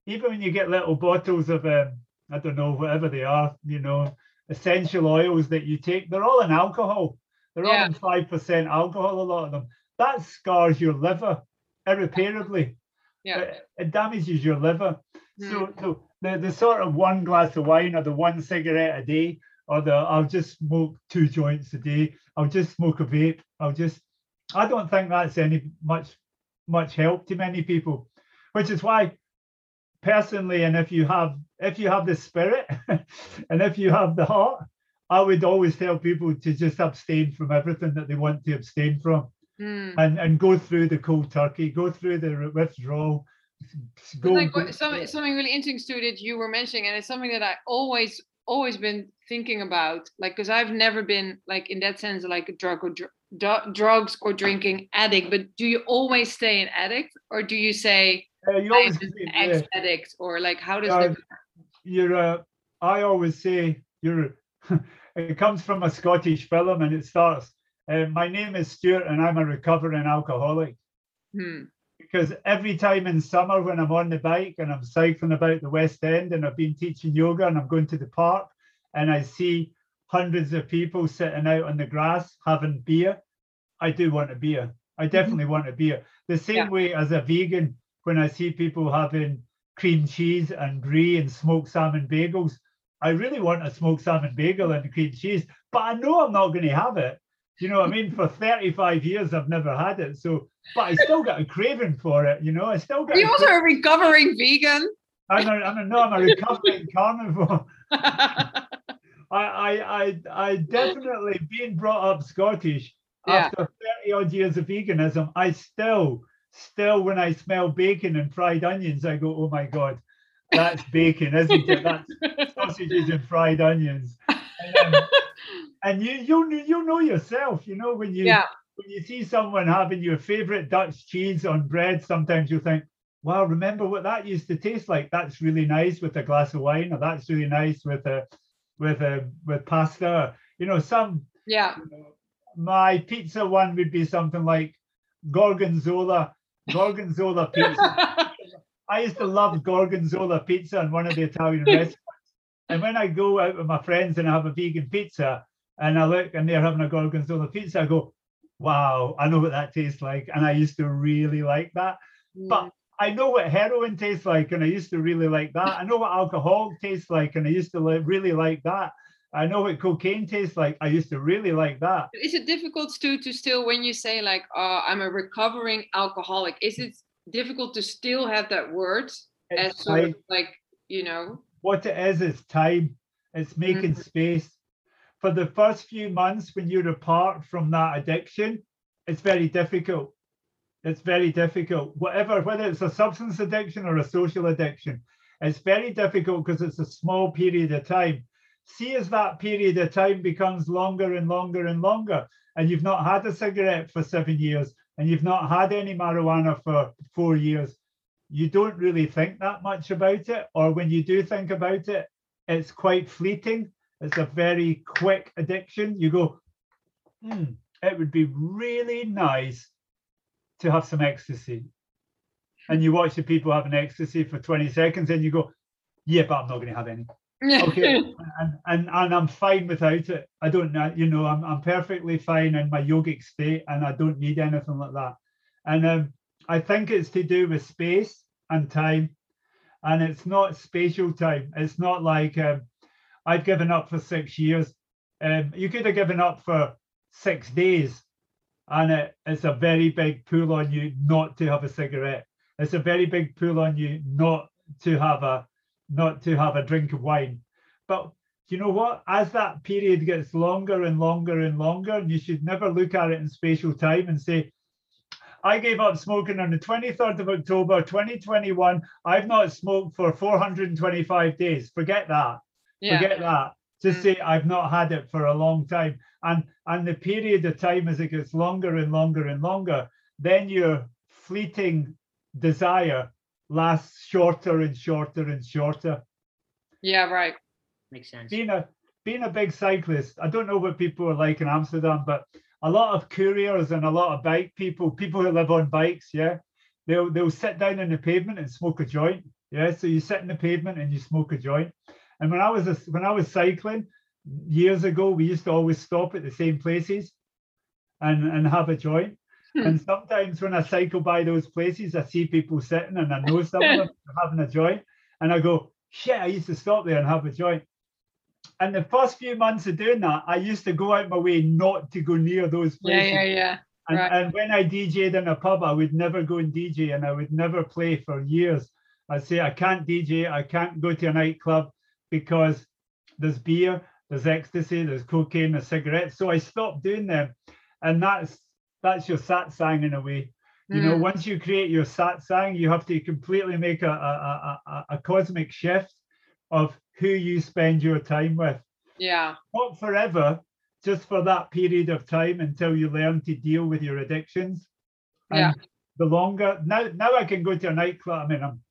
Speaker 3: even when you get little bottles of um I don't know whatever they are you know essential oils that you take they're all in alcohol they're
Speaker 1: Yeah.
Speaker 3: all in five percent alcohol a lot of them that scars your liver irreparably
Speaker 1: yeah,
Speaker 3: it, it damages your liver. So so the, the sort of one glass of wine or the one cigarette a day or the I'll just smoke two joints a day I'll just smoke a vape I'll just I don't think that's any much much help to many people. Which is why personally and if you have if you have the spirit and if you have the heart I would always tell people to just abstain from everything that they want to abstain from.
Speaker 1: Mm.
Speaker 3: and and go through the cold turkey go through the withdrawal go,
Speaker 1: like
Speaker 3: go-
Speaker 1: what- something, something really interesting too that you were mentioning, and it's something that I always always been thinking about, like because I've never been like in that sense like a drug or dr- du- drugs or drinking addict. But do you always stay an addict, or do you say
Speaker 3: Uh, you always
Speaker 1: am an ex-addict, or like how does
Speaker 3: Yeah,
Speaker 1: that?
Speaker 3: you're uh, I always say you're it comes from a Scottish film and it starts uh, my name is Stuart and I'm a recovering alcoholic
Speaker 1: Hmm.
Speaker 3: Because every time in summer when I'm on the bike and I'm cycling about the West End and I've been teaching yoga and I'm going to the park and I see hundreds of people sitting out on the grass having beer, I do want a beer. I mm-hmm. definitely want a beer. The same
Speaker 1: Yeah.
Speaker 3: way as a vegan, when I see people having cream cheese and brie and smoked salmon bagels, I really want a smoked salmon bagel and cream cheese, but I know I'm not going to have it. You know what I mean? For 35 years, I've never had it. So, but I still got a craving for it. You know, I still got.
Speaker 1: You also a recovering vegan?
Speaker 3: I'm a, I'm a, no, I'm a recovering carnivore. I, I, I, I definitely being brought up Scottish
Speaker 1: Yeah.
Speaker 3: after 30 odd years of veganism, I still, still, when I smell bacon and fried onions, I go, oh my God, that's bacon, isn't it? That's sausages and fried onions. And, um, and you, you, you know yourself, you know, when you,
Speaker 1: yeah,
Speaker 3: when you see someone having your favorite Dutch cheese on bread, sometimes you think, wow, remember what that used to taste like? That's really nice with a glass of wine, or that's really nice with a with a with pasta. You know, some
Speaker 1: Yeah.
Speaker 3: my pizza one would be something like gorgonzola, gorgonzola pizza. I used to love gorgonzola pizza in one of the Italian restaurants. And when I go out with my friends and I have a vegan pizza and I look and they're having a gorgonzola pizza, I go, wow, I know what that tastes like. And I used to really like that. But I know what heroin tastes like, and I used to really like that. I know what alcohol tastes like, and I used to li- really like that. I know what cocaine tastes like. I used to really like that.
Speaker 1: is it difficult to to still when you say like uh, i'm a recovering alcoholic is it difficult to still have that word as
Speaker 3: It's
Speaker 1: sort of like you know
Speaker 3: What it is, is time. It's making
Speaker 1: Mhm.
Speaker 3: space. For the first few months when you're apart from that addiction, it's very difficult. It's very difficult. Whatever, whether it's a substance addiction or a social addiction, it's very difficult because it's a small period of time. See, as that period of time becomes longer and longer and longer, and you've not had a cigarette for seven years, and you've not had any marijuana for four years, you don't really think that much about it. Or when you do think about it, it's quite fleeting. It's a very quick addiction. You go, hmm, it would be really nice to have some ecstasy. And you watch the people having ecstasy for 20 seconds and you go, yeah, but I'm not going to have any. Okay. and, and and I'm fine without it. I don't know, you know, I'm I'm perfectly fine in my yogic state and I don't need anything like that. And um, I think it's to do with space and time. And it's not spatial time. It's not like um, I've given up for six years. Um, you could have given up for six days, and it, it's a very big pull on you not to have a cigarette. It's a very big pull on you not to have a not to have a drink of wine. But you know what? As that period gets longer and longer and longer, and you should never look at it in spatial time and say, I gave up smoking on the 23rd of October 2021. I've not smoked for 425 days. Forget that.
Speaker 1: Yeah
Speaker 3: Forget that. Just
Speaker 1: Mm.
Speaker 3: say I've not had it for a long time. And and the period of time as it gets longer and longer and longer, then your fleeting desire lasts shorter and shorter and shorter.
Speaker 1: yeah right
Speaker 2: Makes sense.
Speaker 3: Being a being a big cyclist, I don't know what people are like in Amsterdam, but a lot of couriers and a lot of bike people, people who live on bikes, yeah, they'll they'll sit down on the pavement and smoke a joint. Yeah, so you sit in the pavement and you smoke a joint. And when I was a, when I was cycling years ago, we used to always stop at the same places and and have a joint.
Speaker 1: Hmm.
Speaker 3: And sometimes when I cycle by those places, I see people sitting and I know some of them having a joint, and I go, shit, I used to stop there and have a joint. And the first few months of doing that, I used to go out my way not to go near those
Speaker 1: yeah
Speaker 3: places.
Speaker 1: yeah yeah
Speaker 3: And,
Speaker 1: Right.
Speaker 3: and when I DJ'd in a pub, I would never go and DJ and I would never play for years. I'd say, I can't DJ, I can't go to a nightclub because there's beer, there's ecstasy, there's cocaine, there's cigarettes. So I stopped doing them. And that's that's your satsang in a way. You know,
Speaker 1: Mm.
Speaker 3: once you create your satsang, you have to completely make a, a, a, a, a cosmic shift of who you spend your time with
Speaker 1: yeah
Speaker 3: not forever, just for that period of time until you learn to deal with your addictions. And
Speaker 1: Yeah.
Speaker 3: the longer now, now I can go to a nightclub. I mean, I'm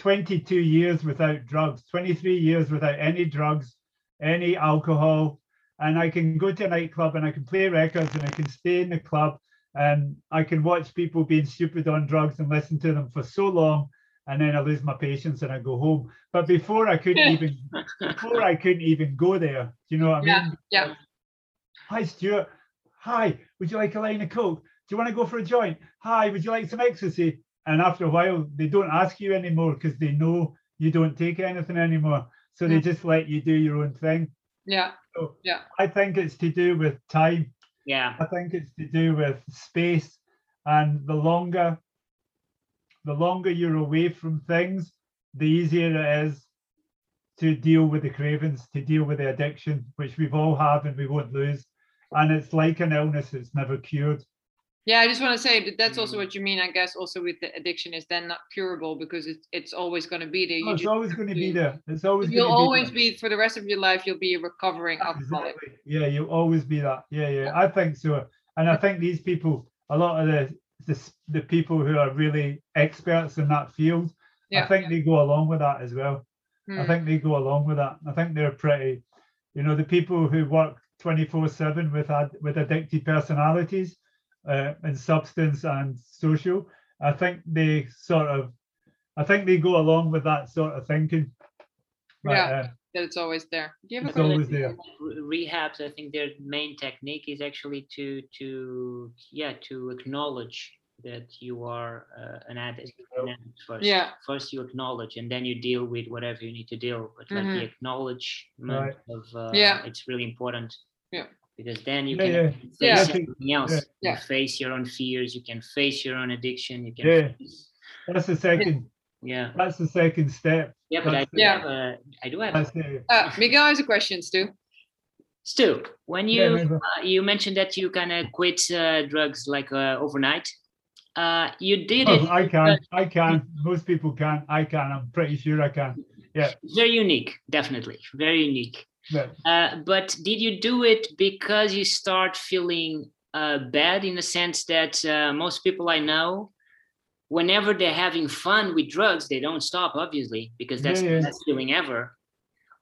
Speaker 3: 22 years without drugs, 23 years without any drugs, any alcohol, and I can go to a nightclub and I can play records and I can stay in the club and I can watch people being stupid on drugs and listen to them for so long. And then I lose my patience and I go home. But before I couldn't even before I couldn't even go there. Do you know what I
Speaker 1: Yeah,
Speaker 3: mean?
Speaker 1: yeah.
Speaker 3: Hi, Stuart. Hi, would you like a line of coke? Do you want to go for a joint? Hi, would you like some ecstasy? And after a while, they don't ask you anymore because they know you don't take anything anymore. So they
Speaker 1: Mm.
Speaker 3: just let you do your own thing.
Speaker 1: yeah
Speaker 3: So
Speaker 1: Yeah.
Speaker 3: I think it's to do with time.
Speaker 2: Yeah.
Speaker 3: I think it's to do with space. And the longer, the longer you're away from things, the easier it is to deal with the cravings, to deal with the addiction, which we've all have and we won't lose. And it's like an illness, it's never cured.
Speaker 1: Yeah, I just want to say that that's also
Speaker 2: Mm.
Speaker 1: what you mean, I guess, also with the addiction is then not curable because it's it's always going to be there.
Speaker 3: Oh, it's always going to be there. It's always
Speaker 1: you'll
Speaker 3: going to
Speaker 1: always
Speaker 3: be,
Speaker 1: be for the rest of your life. You'll be a recovering
Speaker 3: there.
Speaker 1: alcoholic.
Speaker 3: Exactly. Yeah, you'll always be that. Yeah, yeah. I think so. And I think these people, a lot of the the the people who are really experts in that field. I
Speaker 1: Yeah.
Speaker 3: think they go along with that as well. I
Speaker 1: Hmm.
Speaker 3: think they go along with that. I think they're pretty, you know, the people who work 24 7 with ad, with addicted personalities uh, in substance and social, I think they sort of, I think they go along with that sort of thinking. But,
Speaker 1: Yeah.
Speaker 3: uh,
Speaker 1: that it's always there. Do you have a
Speaker 3: It's
Speaker 1: question?
Speaker 3: always there.
Speaker 2: Rehabs i think their main technique is actually to to yeah to acknowledge that you are uh, an addict an addict first
Speaker 1: Yeah.
Speaker 2: first you acknowledge and then you deal with whatever you need to deal but like the acknowledgement
Speaker 3: Right.
Speaker 2: of uh,
Speaker 1: Yeah.
Speaker 2: it's really important
Speaker 1: Yeah.
Speaker 2: Because then you
Speaker 3: Yeah,
Speaker 2: can
Speaker 3: yeah.
Speaker 2: face
Speaker 1: Yeah.
Speaker 2: everything else
Speaker 3: Yeah.
Speaker 2: you
Speaker 1: Yeah.
Speaker 2: face your own fears you can face your own addiction you can
Speaker 3: Yeah.
Speaker 2: face,
Speaker 3: that's the second,
Speaker 2: yeah
Speaker 3: that's the second step.
Speaker 2: yeah but I
Speaker 3: That's
Speaker 2: do
Speaker 1: Yeah.
Speaker 2: have a, I do have
Speaker 3: That's the,
Speaker 1: Uh, Miguel has a question, Stu.
Speaker 2: Stu, when you
Speaker 3: maybe.
Speaker 2: uh, you mentioned that you kind of quit uh, drugs like uh, overnight, uh, you did
Speaker 3: Oh,
Speaker 2: it
Speaker 3: I can, I can. Most people can. I can. I'm pretty sure I can.
Speaker 2: Very unique, definitely very unique.
Speaker 3: But
Speaker 2: Uh, but did you do it because you start feeling uh, bad in the sense that uh, most people I know, whenever they're having fun with drugs, they don't stop, obviously, because that's
Speaker 3: Yeah, yeah.
Speaker 2: the best feeling ever.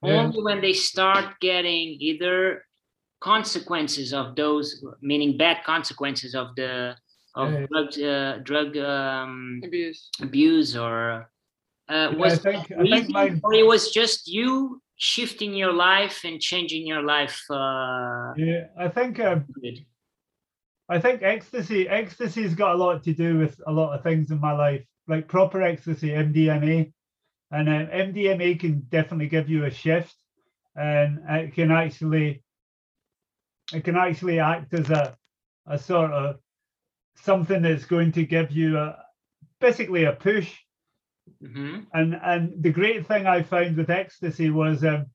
Speaker 3: Yeah.
Speaker 2: Only when they start getting either consequences of those, meaning bad consequences of the of
Speaker 3: Yeah, yeah.
Speaker 2: drug uh, drug um,
Speaker 1: Abuse.
Speaker 2: abuse or uh, was
Speaker 3: I
Speaker 2: it
Speaker 3: think- I think mine-
Speaker 2: or it was just you shifting your life and changing your life uh,
Speaker 3: yeah, I think um. I think ecstasy ecstasy's got a lot to do with a lot of things in my life, like proper ecstasy, MDMA, and um, MDMA can definitely give you a shift, and it can actually it can actually act as a a sort of something that's going to give you a basically a push
Speaker 2: Mhm.
Speaker 3: and and the great thing I found with ecstasy was um,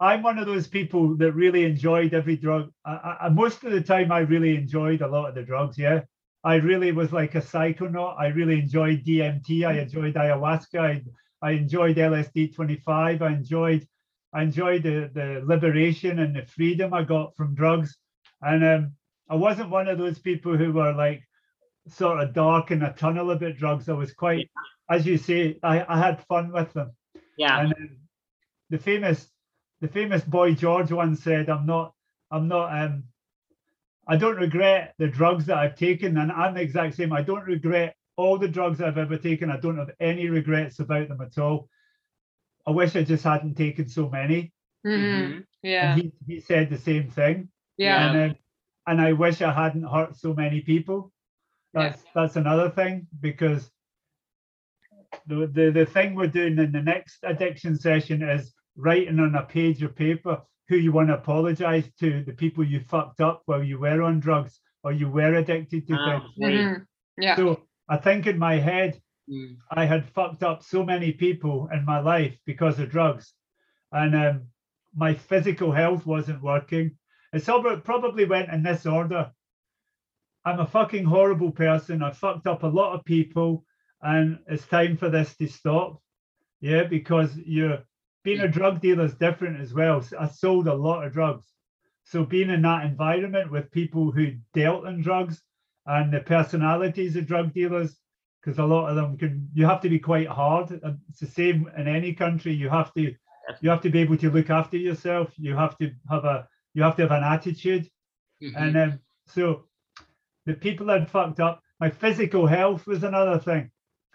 Speaker 3: I'm one of those people that really enjoyed every drug. I, I, most of the time, I really enjoyed a lot of the drugs. Yeah, I really was like a psychonaut. I really enjoyed DMT. I enjoyed ayahuasca. I, I enjoyed LSD 25. I enjoyed I enjoyed the the liberation and the freedom I got from drugs. And um, I wasn't one of those people who were like sort of dark in a tunnel about drugs. I was quite, as you say, I, I had fun with them.
Speaker 2: Yeah.
Speaker 3: And um, the famous, the famous boy George once said, "I'm not, I'm not, um, I don't regret the drugs that I've taken." And I'm the exact same. I don't regret all the drugs I've ever taken. I don't have any regrets about them at all. I wish I just hadn't taken so many.
Speaker 1: Mhm.
Speaker 2: Mhm.
Speaker 1: Yeah.
Speaker 3: And he, he said the same thing.
Speaker 1: Yeah.
Speaker 3: And, um, and I wish I hadn't hurt so many people.
Speaker 1: Yeah.
Speaker 3: That's that's another thing because the, the the thing we're doing in the next addiction session is writing on a page of paper who you want to apologize to, the people you fucked up while you were on drugs or you were addicted to
Speaker 2: Ah,
Speaker 3: things.
Speaker 2: great.
Speaker 1: Mhm. Yeah.
Speaker 3: So I think in my head
Speaker 2: Mm.
Speaker 3: I had fucked up so many people in my life because of drugs, and um, my physical health wasn't working. It's probably went in this order. I'm a fucking horrible person. I fucked up a lot of people, and it's time for this to stop. Yeah, because you're being a drug dealer is different as well. I sold a lot of drugs, so being in that environment with people who dealt in drugs and the personalities of drug dealers because a lot of them can you have to be quite hard. It's the same in any country. You have to you have to be able to look after yourself. You have to have a you have to have an attitude.
Speaker 2: Mhm.
Speaker 3: and um, so the people had fucked up. My physical health was another thing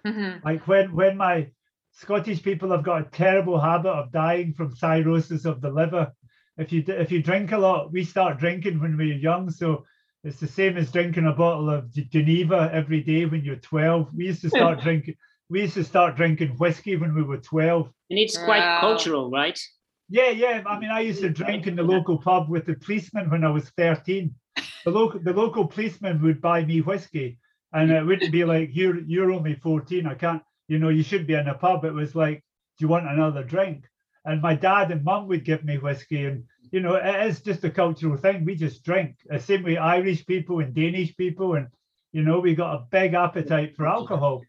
Speaker 1: Mhm.
Speaker 3: like when when my scottish people have got a terrible habit of dying from cirrhosis of the liver if you if you drink a lot we start drinking when we're young so it's the same as drinking a bottle of genever every day when you're 12 we used to start drinking we used to start drinking whiskey when we were 12
Speaker 2: and it's quite
Speaker 1: Wow.
Speaker 2: cultural, right?
Speaker 3: yeah, yeah. I mean, I used to drink in the local pub with the policeman when I was 13. The local the local policeman would buy me whiskey, and it wouldn't be like you're you're only 14. I can't, you know, you should be in a pub. It was like, do you want another drink? And my dad and mum would give me whiskey, and you know, it is just a cultural thing. We just drink. The same way Irish people and Danish people, and you know, we got a big appetite for alcohol,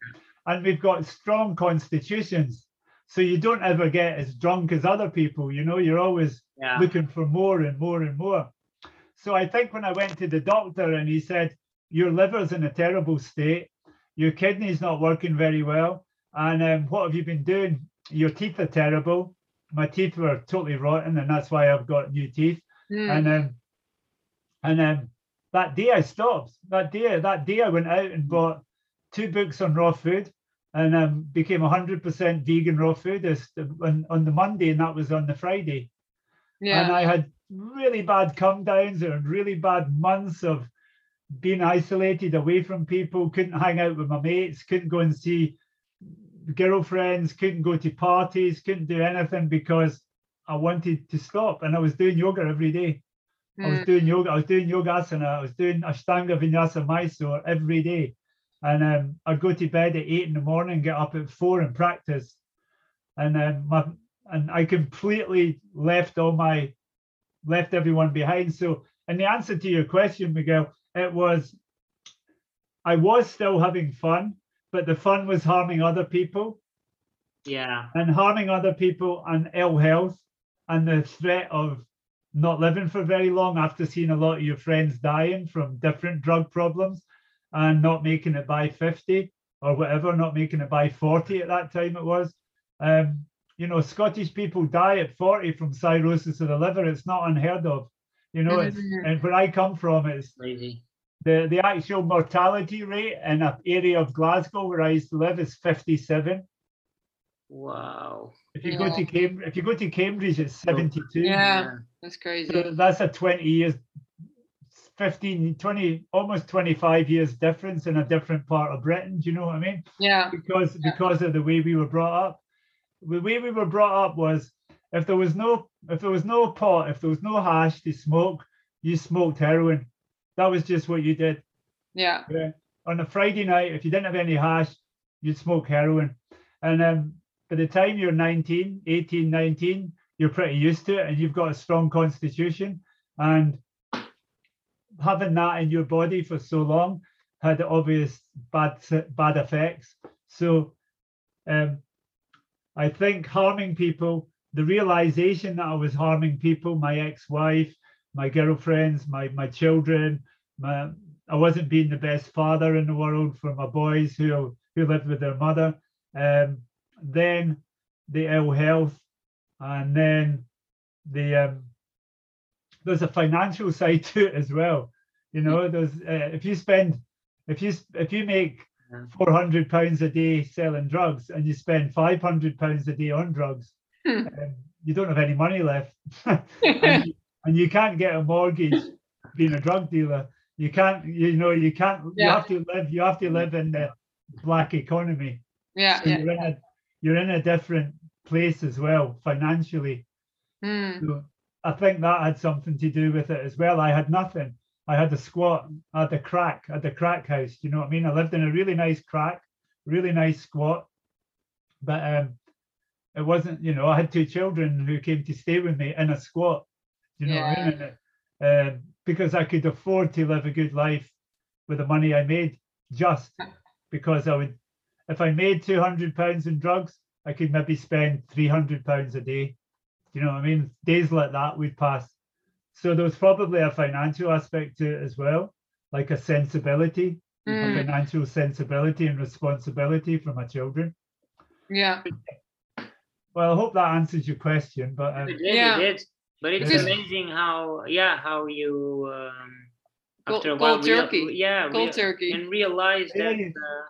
Speaker 3: and we've got strong constitutions so you don't ever get as drunk as other people you know you're always
Speaker 2: Yeah.
Speaker 3: looking for more and more and more so i think when i went to the doctor and he said your liver's in a terrible state, your kidney's not working very well, and um, what have you been doing? Your teeth are terrible. My teeth were totally rotten, and that's why I've got new teeth.
Speaker 1: Mm.
Speaker 3: And um, and um, that day I stopped. That day, that day I went out and bought two books on raw food, and um, became 100% vegan raw food this, on, on the Monday, and that was on the Friday.
Speaker 1: yeah.
Speaker 3: And I had really bad come downs and really bad months of being isolated away from people, couldn't hang out with my mates, couldn't go and see girlfriends, couldn't go to parties, couldn't do anything because I wanted to stop. And I was doing yoga every day. I was
Speaker 1: Mm.
Speaker 3: doing yoga, I was doing yogasana, I was doing Ashtanga Vinyasa Mysore every day. And um, I'd go to bed at eight in the morning, get up at four and practice. And then my and I completely left all my left everyone behind. So and the answer to your question, Miguel, it was I was still having fun, but the fun was harming other people
Speaker 2: Yeah.
Speaker 3: and harming other people and ill health and the threat of not living for very long after seeing a lot of your friends dying from different drug problems and not making it by 50 or whatever, not making it by 40 at that time it was. Um, you know, Scottish people die at 40 from cirrhosis of the liver. It's not unheard of. You know, it's, and where I come from, it's
Speaker 2: Crazy.
Speaker 3: The, the actual mortality rate in an area of Glasgow where I used to live is 57.
Speaker 2: Wow.
Speaker 3: If you go to Cambridge, if you go to Cambridge, it's 72.
Speaker 1: Yeah. That's crazy.
Speaker 3: So that's a 20 years, 15, 20, almost 25 years difference in a different part of Britain. Do you know what I mean?
Speaker 1: Yeah.
Speaker 3: Because
Speaker 1: Yeah.
Speaker 3: because of the way we were brought up. The way we were brought up was if there was no if there was no pot, if there was no hash to smoke, you smoked heroin. That was just what you did.
Speaker 1: Yeah.
Speaker 3: Yeah. On a Friday night, if you didn't have any hash, you'd smoke heroin. And um, by the time you're 19, 18, 19, you're pretty used to it and you've got a strong constitution. And having that in your body for so long had obvious bad bad effects. So um, I think harming people, the realization that I was harming people, my ex-wife, my girlfriends, my my children, my, I wasn't being the best father in the world for my boys who who lived with their mother. Um, then the ill health, and then the um, there's a financial side to it as well. You know, there's uh, if you spend if you if you make four hundred pounds a day selling drugs and you spend five hundred pounds a day on drugs,
Speaker 1: Hmm.
Speaker 3: um, you don't have any money left, and, and you can't get a mortgage being a drug dealer. You can't, you know, you can't. You have to live. You have to live in the black economy.
Speaker 1: Yeah.
Speaker 3: So
Speaker 1: Yeah.
Speaker 3: you're in a you're in a different place as well financially.
Speaker 1: Mm.
Speaker 3: So I think that had something to do with it as well. I had nothing. I had a squat, I had a crack, I had a crack house. You know what I mean? I lived in a really nice crack, really nice squat. But um it wasn't, you know, I had two children who came to stay with me in a squat. You know what I mean? And Um, because I could afford to live a good life with the money I made, just because I would if I made two hundred pounds in drugs, I could maybe spend three hundred pounds a day. You know what I mean? Days like that would pass. So there was probably a financial aspect to it as well, like a sensibility, a
Speaker 1: Mm.
Speaker 3: financial sensibility and responsibility for my children.
Speaker 1: Yeah.
Speaker 3: Well, I hope that answers your question. But um,
Speaker 2: It did,
Speaker 1: Yeah.
Speaker 2: it did. But it's
Speaker 3: Yeah.
Speaker 2: amazing how, yeah, how you, um,
Speaker 1: Cold-
Speaker 2: after a while,
Speaker 1: cold
Speaker 2: real-
Speaker 1: turkey.
Speaker 2: yeah,
Speaker 1: Cold
Speaker 2: real-
Speaker 1: turkey.
Speaker 2: and realize
Speaker 3: Yeah,
Speaker 2: that,
Speaker 3: you-
Speaker 2: uh,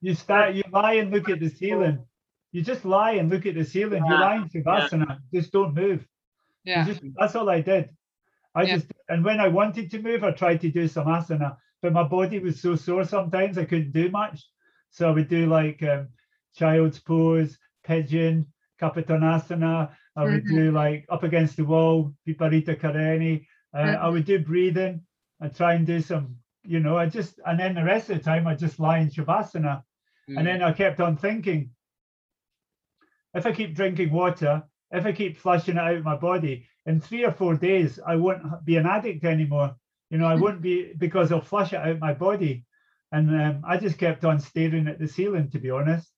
Speaker 3: you start, you lie and look at the ceiling. You just lie and look at the ceiling. You
Speaker 2: Yeah,
Speaker 3: lie in Shavasana, just don't move.
Speaker 1: Yeah.
Speaker 3: just, that's all I did. I
Speaker 1: Yeah.
Speaker 3: just and when I wanted to move, I tried to do some asana, but my body was so sore sometimes I couldn't do much. So I would do like um, child's pose, pigeon, kapatanasana. I would
Speaker 1: Mhm.
Speaker 3: do like up against the wall, Viparita Karani. Uh, I would do breathing. I'd try and do some, you know, I just and then the rest of the time I just lie in shavasana.
Speaker 2: mm,
Speaker 3: And then I kept on thinking, if I keep drinking water, if I keep flushing it out of my body, in three or four days, I won't be an addict anymore. You know, I won't be because I'll flush it out my body. And um, I just kept on staring at the ceiling, to be honest.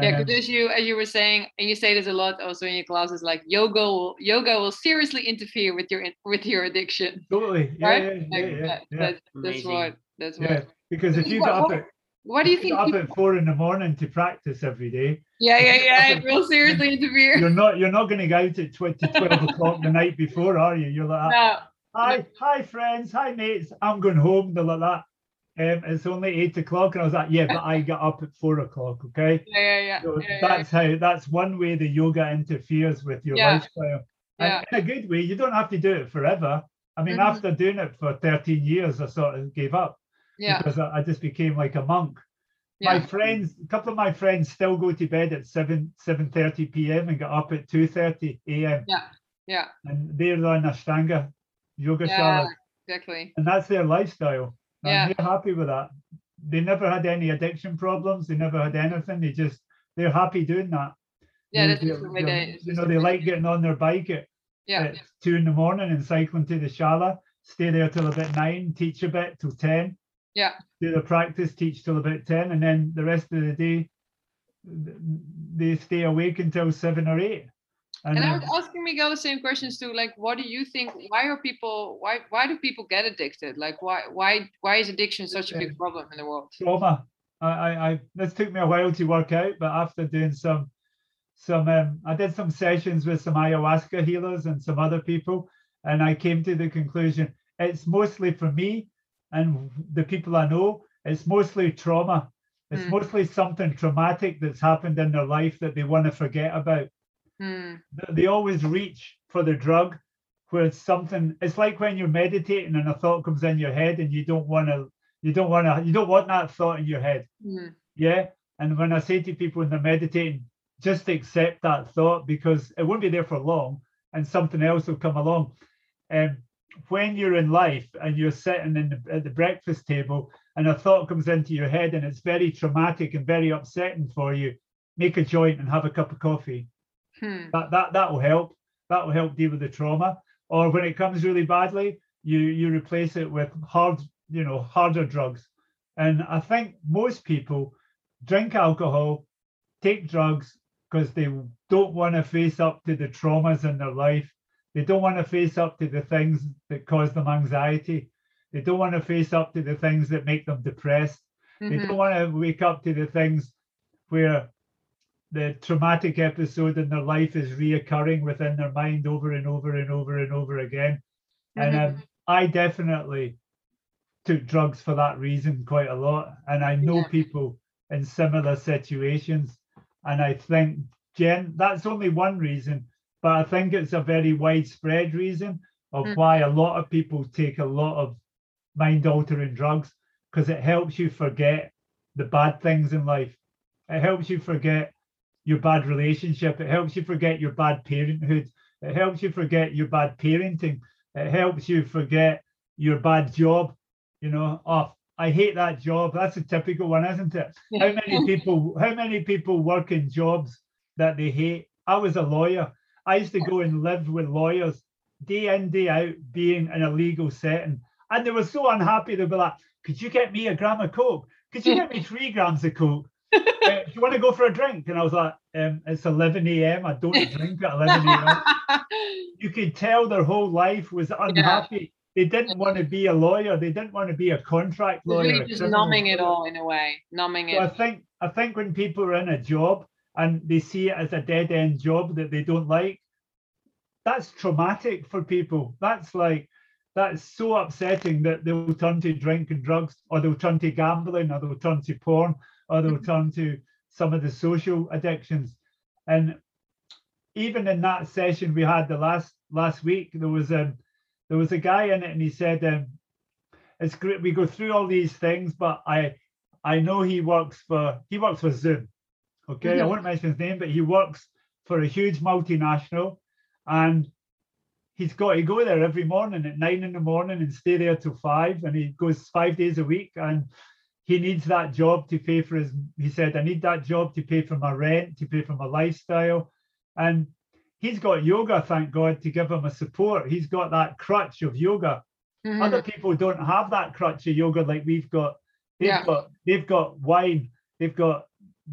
Speaker 1: Yeah, because as you as you were saying, and you say this a lot also in your classes, like yoga will yoga will seriously interfere with your with your addiction.
Speaker 3: totally. Yeah,
Speaker 1: Right?
Speaker 3: yeah, yeah,
Speaker 1: Like,
Speaker 3: yeah,
Speaker 1: that-
Speaker 3: yeah.
Speaker 1: that- that's what That's
Speaker 3: Yeah,
Speaker 1: right.
Speaker 3: because if you
Speaker 1: What-
Speaker 3: get up at
Speaker 1: What do you think?
Speaker 3: get up
Speaker 1: people-
Speaker 3: at four in the morning to practice every day,
Speaker 1: yeah, yeah, yeah. It will seriously interfere.
Speaker 3: you're not you're not going to go out at 20, 12 o'clock the night before, are you? You're like,
Speaker 1: No.
Speaker 3: hi, hi friends, hi mates, I'm going home. They're like that. Um, it's only eight o'clock, and I was like, yeah, but I got up at four o'clock. Okay,
Speaker 1: Yeah, yeah, yeah.
Speaker 3: so
Speaker 1: yeah, yeah,
Speaker 3: that's how that's one way the yoga interferes with your
Speaker 1: Yeah.
Speaker 3: lifestyle.
Speaker 1: yeah.
Speaker 3: And in a good way, you don't have to do it forever. I mean,
Speaker 1: Mhm.
Speaker 3: after doing it for 13 years, I sort of gave up
Speaker 1: yeah,
Speaker 3: because I, I just became like a monk.
Speaker 1: Yeah.
Speaker 3: My friends, a couple of my friends still go to bed at 7 7:30 p.m. and get up at 2:30 a.m.
Speaker 1: yeah. Yeah.
Speaker 3: And they're on Ashtanga yoga
Speaker 1: Yeah.
Speaker 3: shalas,
Speaker 1: Exactly.
Speaker 3: and that's their lifestyle. And
Speaker 1: Yeah.
Speaker 3: they're happy with that. They never had any addiction problems. They never had anything. They just they're happy doing that.
Speaker 1: Yeah,
Speaker 3: They-
Speaker 1: that's just the way
Speaker 3: You know, they like getting on their bike at,
Speaker 1: Yeah,
Speaker 3: at two in the morning and cycling to the shala, stay there till about nine, teach a bit till ten.
Speaker 1: Yeah.
Speaker 3: Do the practice, teach till about ten, and then the rest of the day they stay awake until seven or eight. And,
Speaker 1: and I was asking Miguel the same questions too. Like, what do you think? Why are people? Why why do people get addicted? Like, why why why is addiction such a big problem in the world?
Speaker 3: trauma. I, I, I this took me a while to work out, but after doing some some um, I did some sessions with some ayahuasca healers and some other people, and I came to the conclusion it's mostly for me and the people I know, it's mostly trauma. It's
Speaker 1: Hmm.
Speaker 3: mostly something traumatic that's happened in their life that they want to forget about. Th- They always reach for the drug where it's something it's like when you're meditating and a thought comes in your head and you don't want to you don't want to you don't want that thought in your head
Speaker 1: Hmm.
Speaker 3: yeah. And when I say to people when they're meditating, just accept that thought because it won't be there for long and something else will come along. And when you're in life and you're sitting in the, at the breakfast table and a thought comes into your head and it's very traumatic and very upsetting for you, make a joint and have a cup of coffee.
Speaker 1: Hmm.
Speaker 3: That that that will help. That will help deal with the trauma. Or when it comes really badly, you you replace it with hard, you know, harder drugs. And I think most people drink alcohol, take drugs because they don't want to face up to the traumas in their life. They don't want to face up to the things that cause them anxiety. They don't want to face up to the things that make them depressed. They
Speaker 1: Mhm.
Speaker 3: don't want to wake up to the things where the traumatic episode in their life is reoccurring within their mind over and over and over and over again. And um, I definitely took drugs for that reason quite a lot. And I know
Speaker 1: Yeah.
Speaker 3: people in similar situations. And I think, Jen, that's only one reason, but I think it's a very widespread reason of
Speaker 1: Mm.
Speaker 3: why a lot of people take a lot of mind altering drugs because it helps you forget the bad things in life. It helps you forget your bad relationship. It helps you forget your bad parenthood. It helps you forget your bad parenting. It helps you forget your bad job. You know, oh, I hate that job. That's a typical one, isn't it? How many people? How many people work in jobs that they hate? I was a lawyer. I used to go and live with lawyers day in day out, being in a legal setting, and they were so unhappy. They'd be like, "Could you get me a gram of coke? Could you get me three grams of coke? Uh, do you want to go for a drink?" And I was like, um, "It's 11 a.m. I don't drink at 11 a.m." you could tell their whole life was unhappy. They didn't want to be a lawyer. They didn't want to be a contract lawyer.
Speaker 1: really just numbing it all in a way, numbing
Speaker 3: So I think I think when people are in a job and they see it as a dead end job that they don't like, that's traumatic for people. That's like that's so upsetting that they'll turn to drink and drugs, or they'll turn to gambling, or they'll turn to porn, or they'll turn to some of the social addictions. And even in that session we had the last last week, there was a there was a guy in it, and he said, um, "It's great. We go through all these things, but I I know he works for he works for Zoom. Okay, I
Speaker 1: Mhm.
Speaker 3: won't mention his name, but he works for a huge multinational, and he's got to go there every morning at nine in the morning and stay there till five, and he goes five days a week, and he needs that job to pay for his. He said, "I need that job to pay for my rent, to pay for my lifestyle," and he's got yoga, thank God, to give him a support. He's got that crutch of yoga
Speaker 1: Mhm.
Speaker 3: other people don't have that crutch of yoga like we've got. They've
Speaker 1: Yeah.
Speaker 3: got they've got wine, they've got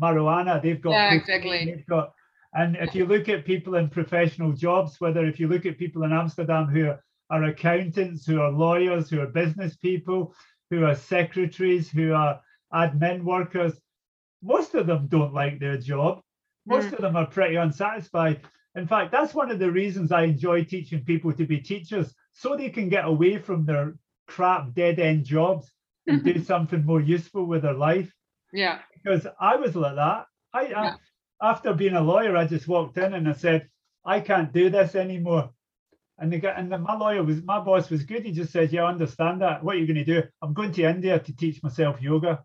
Speaker 3: marijuana, they've got
Speaker 1: Yeah, exactly.
Speaker 3: they've got and if you look at people in professional jobs, whether if you look at people in Amsterdam who are, are accountants, who are lawyers, who are business people, who are secretaries, who are admin workers, most of them don't like their job. Most
Speaker 1: Mm.
Speaker 3: of them are pretty unsatisfied. In fact, that's one of the reasons I enjoy teaching people to be teachers, so they can get away from their crap dead end jobs and do something more useful with their life.
Speaker 1: Yeah.
Speaker 3: Because I was like that. I, I after being a lawyer, I just walked in and I said, I can't do this anymore. And the guy, and then my lawyer was my boss was good. He just said, Yeah, I understand that. What are you going to do? I'm going to India to teach myself yoga.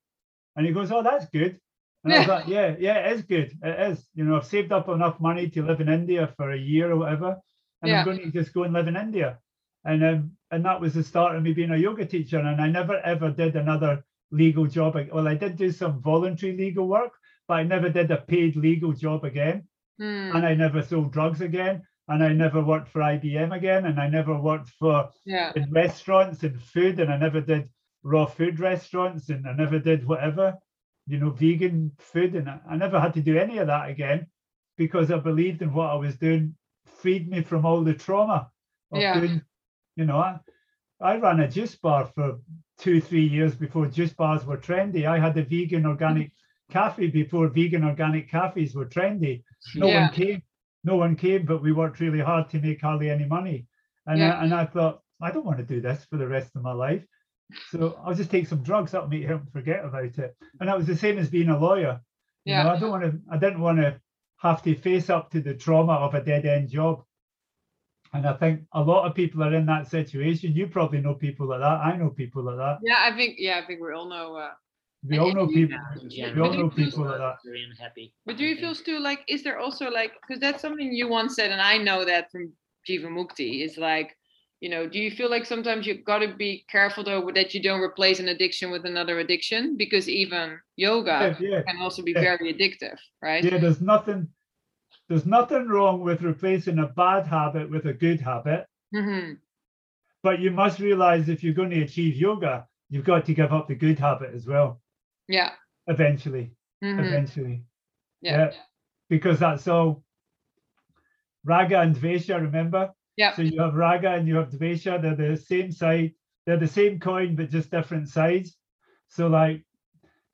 Speaker 3: And he goes, Oh, that's good. And I was
Speaker 1: Yeah.
Speaker 3: like, Yeah, yeah, it is good. It is. You know, I've saved up enough money to live in India for a year or whatever. And
Speaker 1: Yeah.
Speaker 3: I'm going to just go and live in India. And um, and that was the start of me being a yoga teacher. And I never ever did another legal job. Well, I did do some voluntary legal work, but I never did a paid legal job again.
Speaker 1: Mm,
Speaker 3: And I never sold drugs again. And I never worked for IBM again. And I never worked for
Speaker 1: yeah.
Speaker 3: in restaurants and food. And I never did raw food restaurants. And I never did whatever, you know, vegan food. And I, I never had to do any of that again because I believed in what I was doing, freed me from all the trauma of
Speaker 1: Yeah.
Speaker 3: doing, you know, I, I ran a juice bar for two, three years before juice bars were trendy. I had a vegan organic mm-hmm. cafe before vegan organic cafes were trendy. No
Speaker 1: Yeah.
Speaker 3: one came. No one came, but we worked really hard to make hardly any money. And
Speaker 1: Yeah.
Speaker 3: I, and I thought, I don't want to do this for the rest of my life. So I'll just take some drugs. That'll make him forget about it. And that was the same as being a lawyer. You know,
Speaker 1: Yeah.
Speaker 3: I don't want to. I didn't want to have to face up to the trauma of a dead end job. And I think a lot of people are in that situation. You probably know people like that. I know people like that.
Speaker 1: Yeah. I think. Yeah. I think we all know. Uh,
Speaker 3: We all know people.
Speaker 2: in
Speaker 3: We all know people like that.
Speaker 2: Very unhappy.
Speaker 1: But do you feel still like is there also like because that's something you once said and I know that from Jivamukti is like you know do you feel like sometimes you've got to be careful though that you don't replace an addiction with another addiction because even yoga
Speaker 3: Yeah, yeah.
Speaker 1: can also be
Speaker 3: Yeah.
Speaker 1: very addictive right
Speaker 3: Yeah, there's nothing. There's nothing wrong with replacing a bad habit with a good habit.
Speaker 1: hmm
Speaker 3: But you must realize if you're going to achieve yoga, you've got to give up the good habit as well.
Speaker 1: Yeah.
Speaker 3: Eventually,
Speaker 1: hmm
Speaker 3: eventually.
Speaker 1: yeah
Speaker 3: yeah. because that's all raga and dvesha remember?
Speaker 1: Yeah.
Speaker 3: So you have raga and you have dvesha. They're the same side. They're the same coin but just different sides. So like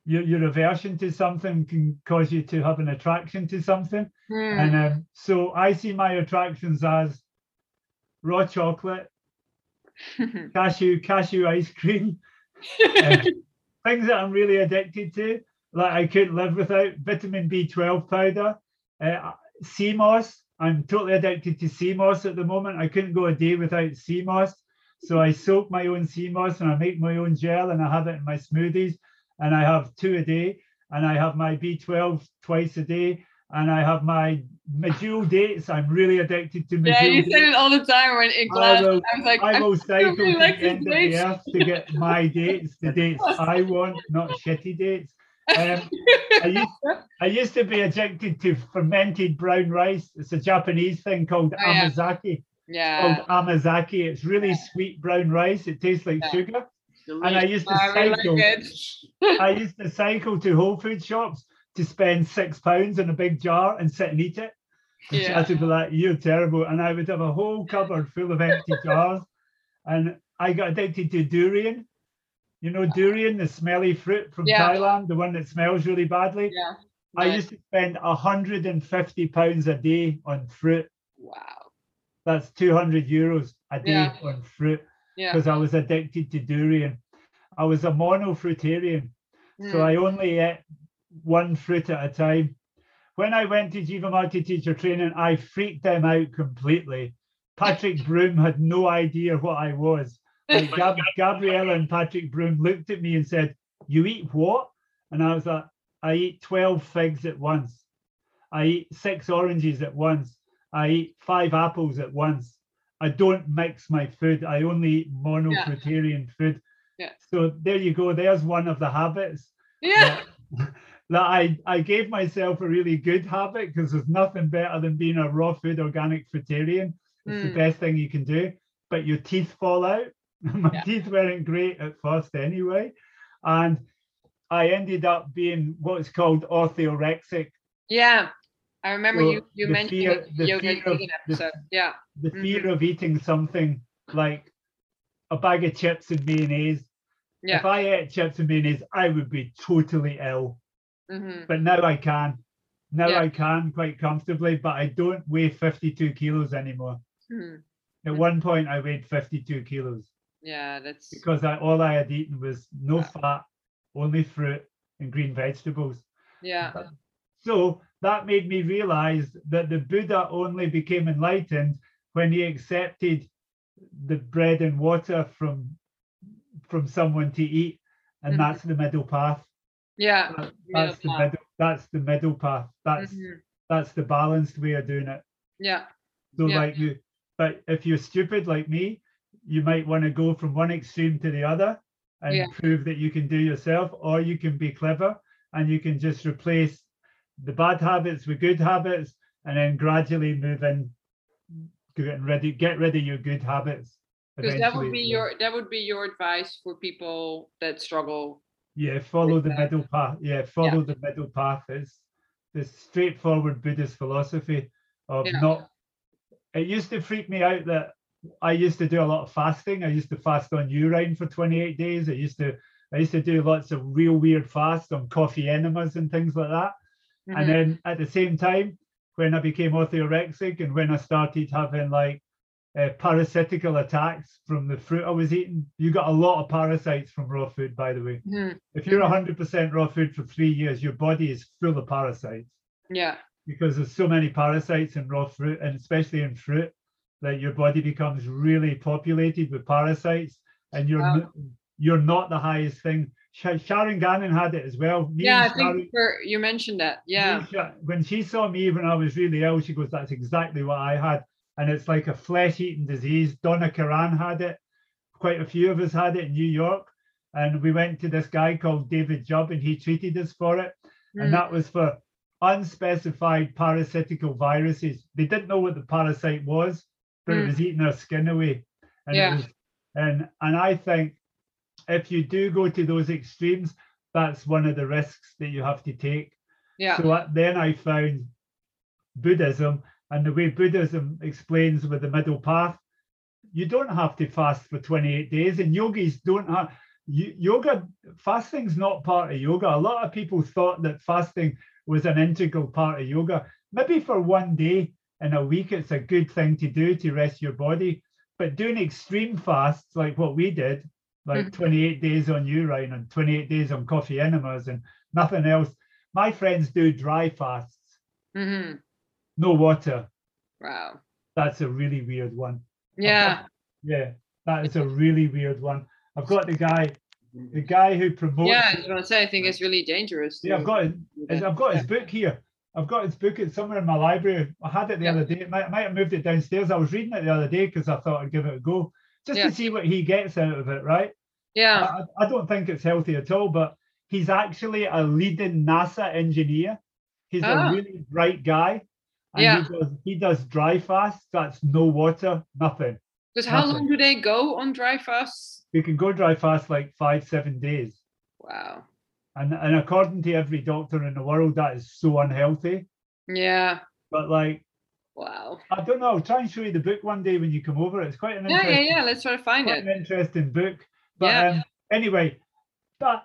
Speaker 3: your, your aversion to something can cause you to have an attraction to something.
Speaker 1: Hmm.
Speaker 3: and um, so i see my attractions as raw chocolate cashew cashew ice cream. Um, things that I'm really addicted to, like I couldn't live without vitamin B12 powder, uh, sea moss. I'm totally addicted to sea moss at the moment. I couldn't go a day without sea moss. So I soak my own sea moss and I make my own gel and I have it in my smoothies. And I have two a day. And I have my B12 twice a day. And I have my Medjool dates. I'm really addicted to Medjool
Speaker 1: yeah you said it all the time when in
Speaker 3: I
Speaker 1: class
Speaker 3: will-
Speaker 1: I was like
Speaker 3: I
Speaker 1: I'm
Speaker 3: will cycle
Speaker 1: really
Speaker 3: to
Speaker 1: like
Speaker 3: the end of the earth to get my dates, the dates I want, not shitty dates. Um, I used, I used to be addicted to fermented brown rice. It's a Japanese thing called
Speaker 1: Oh, yeah.
Speaker 3: amazake.
Speaker 1: yeah
Speaker 3: Called amazake. It's really sweet brown rice. It tastes like
Speaker 1: Yeah.
Speaker 3: sugar. And I used to
Speaker 1: I really
Speaker 3: cycle.
Speaker 1: like
Speaker 3: I used to cycle to Whole Food shops to spend six pounds in a big jar and sit and eat it. And
Speaker 1: Yeah.
Speaker 3: I'd be like, "You're terrible," and I would have a whole cupboard full of empty jars. And I got addicted to durian. You know, durian, the smelly fruit from
Speaker 1: Yeah.
Speaker 3: Thailand, the one that smells really badly.
Speaker 1: yeah
Speaker 3: I used to spend 150 pounds a day on fruit.
Speaker 1: wow
Speaker 3: That's 200 euros a day
Speaker 1: Yeah.
Speaker 3: on fruit
Speaker 1: yeah
Speaker 3: because I was addicted to durian. I was a monofruitarian. So
Speaker 1: Mm.
Speaker 3: I only ate one fruit at a time. When I went to Jivamukti teacher training, I freaked them out completely. Patrick Broome had no idea what I was. Like Gab- Gabriella and Patrick Broome looked at me and said, You eat what? And I was like, I eat 12 figs at once. I eat six oranges at once. I eat five apples at once. I don't mix my food. I only eat monofruitarian food.
Speaker 1: Yeah.
Speaker 3: So there you go. There's one of the habits
Speaker 1: yeah
Speaker 3: that, I, I gave myself a really good habit because there's nothing better than being a raw food organic fruitarian. It's the
Speaker 1: Mm.
Speaker 3: best thing you can do. But your teeth fall out. My
Speaker 1: Yeah.
Speaker 3: teeth weren't great at first anyway. And I ended up being what's called orthorexic.
Speaker 1: Yeah, I remember
Speaker 3: So
Speaker 1: you you
Speaker 3: the
Speaker 1: mentioned
Speaker 3: fear- the
Speaker 1: the yoga
Speaker 3: fear of-
Speaker 1: vegan
Speaker 3: the-
Speaker 1: Yeah,
Speaker 3: The
Speaker 1: Mhm.
Speaker 3: fear of eating something like a bag of chips and mayonnaise
Speaker 1: Yeah.
Speaker 3: If I ate chips and mayonnaise, I would be totally ill.
Speaker 1: Hmm
Speaker 3: But now I can. Now
Speaker 1: Yeah.
Speaker 3: I can quite comfortably, but I don't weigh 52 kilos anymore.
Speaker 1: hmm
Speaker 3: At
Speaker 1: Mhm.
Speaker 3: one point, I weighed 52 kilos
Speaker 1: Yeah, that's
Speaker 3: because I, all I had eaten was no
Speaker 1: Yeah.
Speaker 3: fat, only fruit and green vegetables.
Speaker 1: yeah.
Speaker 3: So that made me realize that the Buddha only became enlightened when he accepted the bread and water from from someone to eat, and
Speaker 1: Mhm.
Speaker 3: that's the middle path.
Speaker 1: Yeah.
Speaker 3: That- That's the
Speaker 1: path.
Speaker 3: middle. That's the middle path. That's
Speaker 1: Mhm.
Speaker 3: that's the balanced way of doing it.
Speaker 1: Yeah.
Speaker 3: So
Speaker 1: Yeah.
Speaker 3: like you, but if you're stupid like me, you might want to go from one extreme to the other and
Speaker 1: Yeah.
Speaker 3: prove that you can do yourself, or you can be clever and you can just replace the bad habits with good habits and then gradually move in getting ready get rid of your good habits
Speaker 1: Because that would be your that would be your advice for people that struggle.
Speaker 3: Yeah follow the middle path. Yeah follow the middle path. It's the straightforward buddhist philosophy of
Speaker 1: Yeah.
Speaker 3: not it used to freak me out that i used to do a lot of fasting. I used to fast on urine for 28 days. I used to i used to do lots of real weird fasts on coffee enemas and things like that.
Speaker 1: Mhm.
Speaker 3: and then at the same time when i became orthorexic and when i started having like uh, parasitical attacks from the fruit i was eating you got a lot of parasites from raw food by the way
Speaker 1: Mhm.
Speaker 3: if you're
Speaker 1: Mhm.
Speaker 3: 100% raw food for three years, your body is full of parasites
Speaker 1: Yeah.
Speaker 3: because there's so many parasites in raw fruit, and especially in fruit, that your body becomes really populated with parasites, and you're
Speaker 1: Wow.
Speaker 3: you're not the highest thing. Sharon Gannon had it as well. Me
Speaker 1: Yeah, I
Speaker 3: Sharon-
Speaker 1: think for, you mentioned that. Yeah.
Speaker 3: when she saw me when I was really ill, she goes, "That's exactly what I had," and it's like a flesh-eating disease. Donna Karan had it. Quite a few of us had it in New York, and we went to this guy called David Jubb, and he treated us for it, and
Speaker 1: Mm.
Speaker 3: that was for unspecified parasitical viruses. They didn't know what the parasite was, but it
Speaker 1: Mm.
Speaker 3: was eating our skin away, and
Speaker 1: Yeah.
Speaker 3: was, and and I think if you do go to those extremes, that's one of the risks that you have to take.
Speaker 1: Yeah.
Speaker 3: So uh, then I found Buddhism and the way Buddhism explains with the middle path, you don't have to fast for 28 days, and yogis don't have yoga. Fasting's not part of yoga. A lot of people thought that fasting was an integral part of yoga. Maybe for one day in a week, it's a good thing to do to rest your body. But doing extreme fasts like what we did, like
Speaker 1: Mhm.
Speaker 3: 28 days on urine and 28 days on coffee enemas and nothing else. My friends do dry fasts,
Speaker 1: hmm
Speaker 3: no water.
Speaker 1: Wow.
Speaker 3: That's a really weird one.
Speaker 1: Yeah.
Speaker 3: Yeah, that is a really weird one. I've got the guy, the guy who promotes.
Speaker 1: Yeah, I was gonna say I think it's really dangerous.
Speaker 3: Yeah, I've got his,
Speaker 1: do
Speaker 3: his-
Speaker 1: that.
Speaker 3: I've got his book here. I've got his book. It's somewhere in my library. I had it the
Speaker 1: Yeah.
Speaker 3: other day. I might, might have moved it downstairs. I was reading it the other day because I thought I'd give it a go, just
Speaker 1: Yeah.
Speaker 3: to see what he gets out of it. Right?
Speaker 1: Yeah.
Speaker 3: I, I don't think it's healthy at all, but he's actually a leading NASA engineer. He's
Speaker 1: Ah.
Speaker 3: a really bright guy. And
Speaker 1: Yeah.
Speaker 3: he does he does dry fast. That's no water, nothing.
Speaker 1: Because how
Speaker 3: nothing.
Speaker 1: long do they go on dry fast?
Speaker 3: You can go dry fast like five, seven days.
Speaker 1: Wow.
Speaker 3: And and according to every doctor in the world, that is so unhealthy.
Speaker 1: Yeah.
Speaker 3: But like,
Speaker 1: Wow.
Speaker 3: I don't know. I'll try and show you the book one day when you come over. It's quite an
Speaker 1: Yeah, yeah,
Speaker 3: interesting,
Speaker 1: yeah. Let's try to find
Speaker 3: quite
Speaker 1: it.
Speaker 3: an interesting book. But
Speaker 1: Yeah.
Speaker 3: um, anyway, that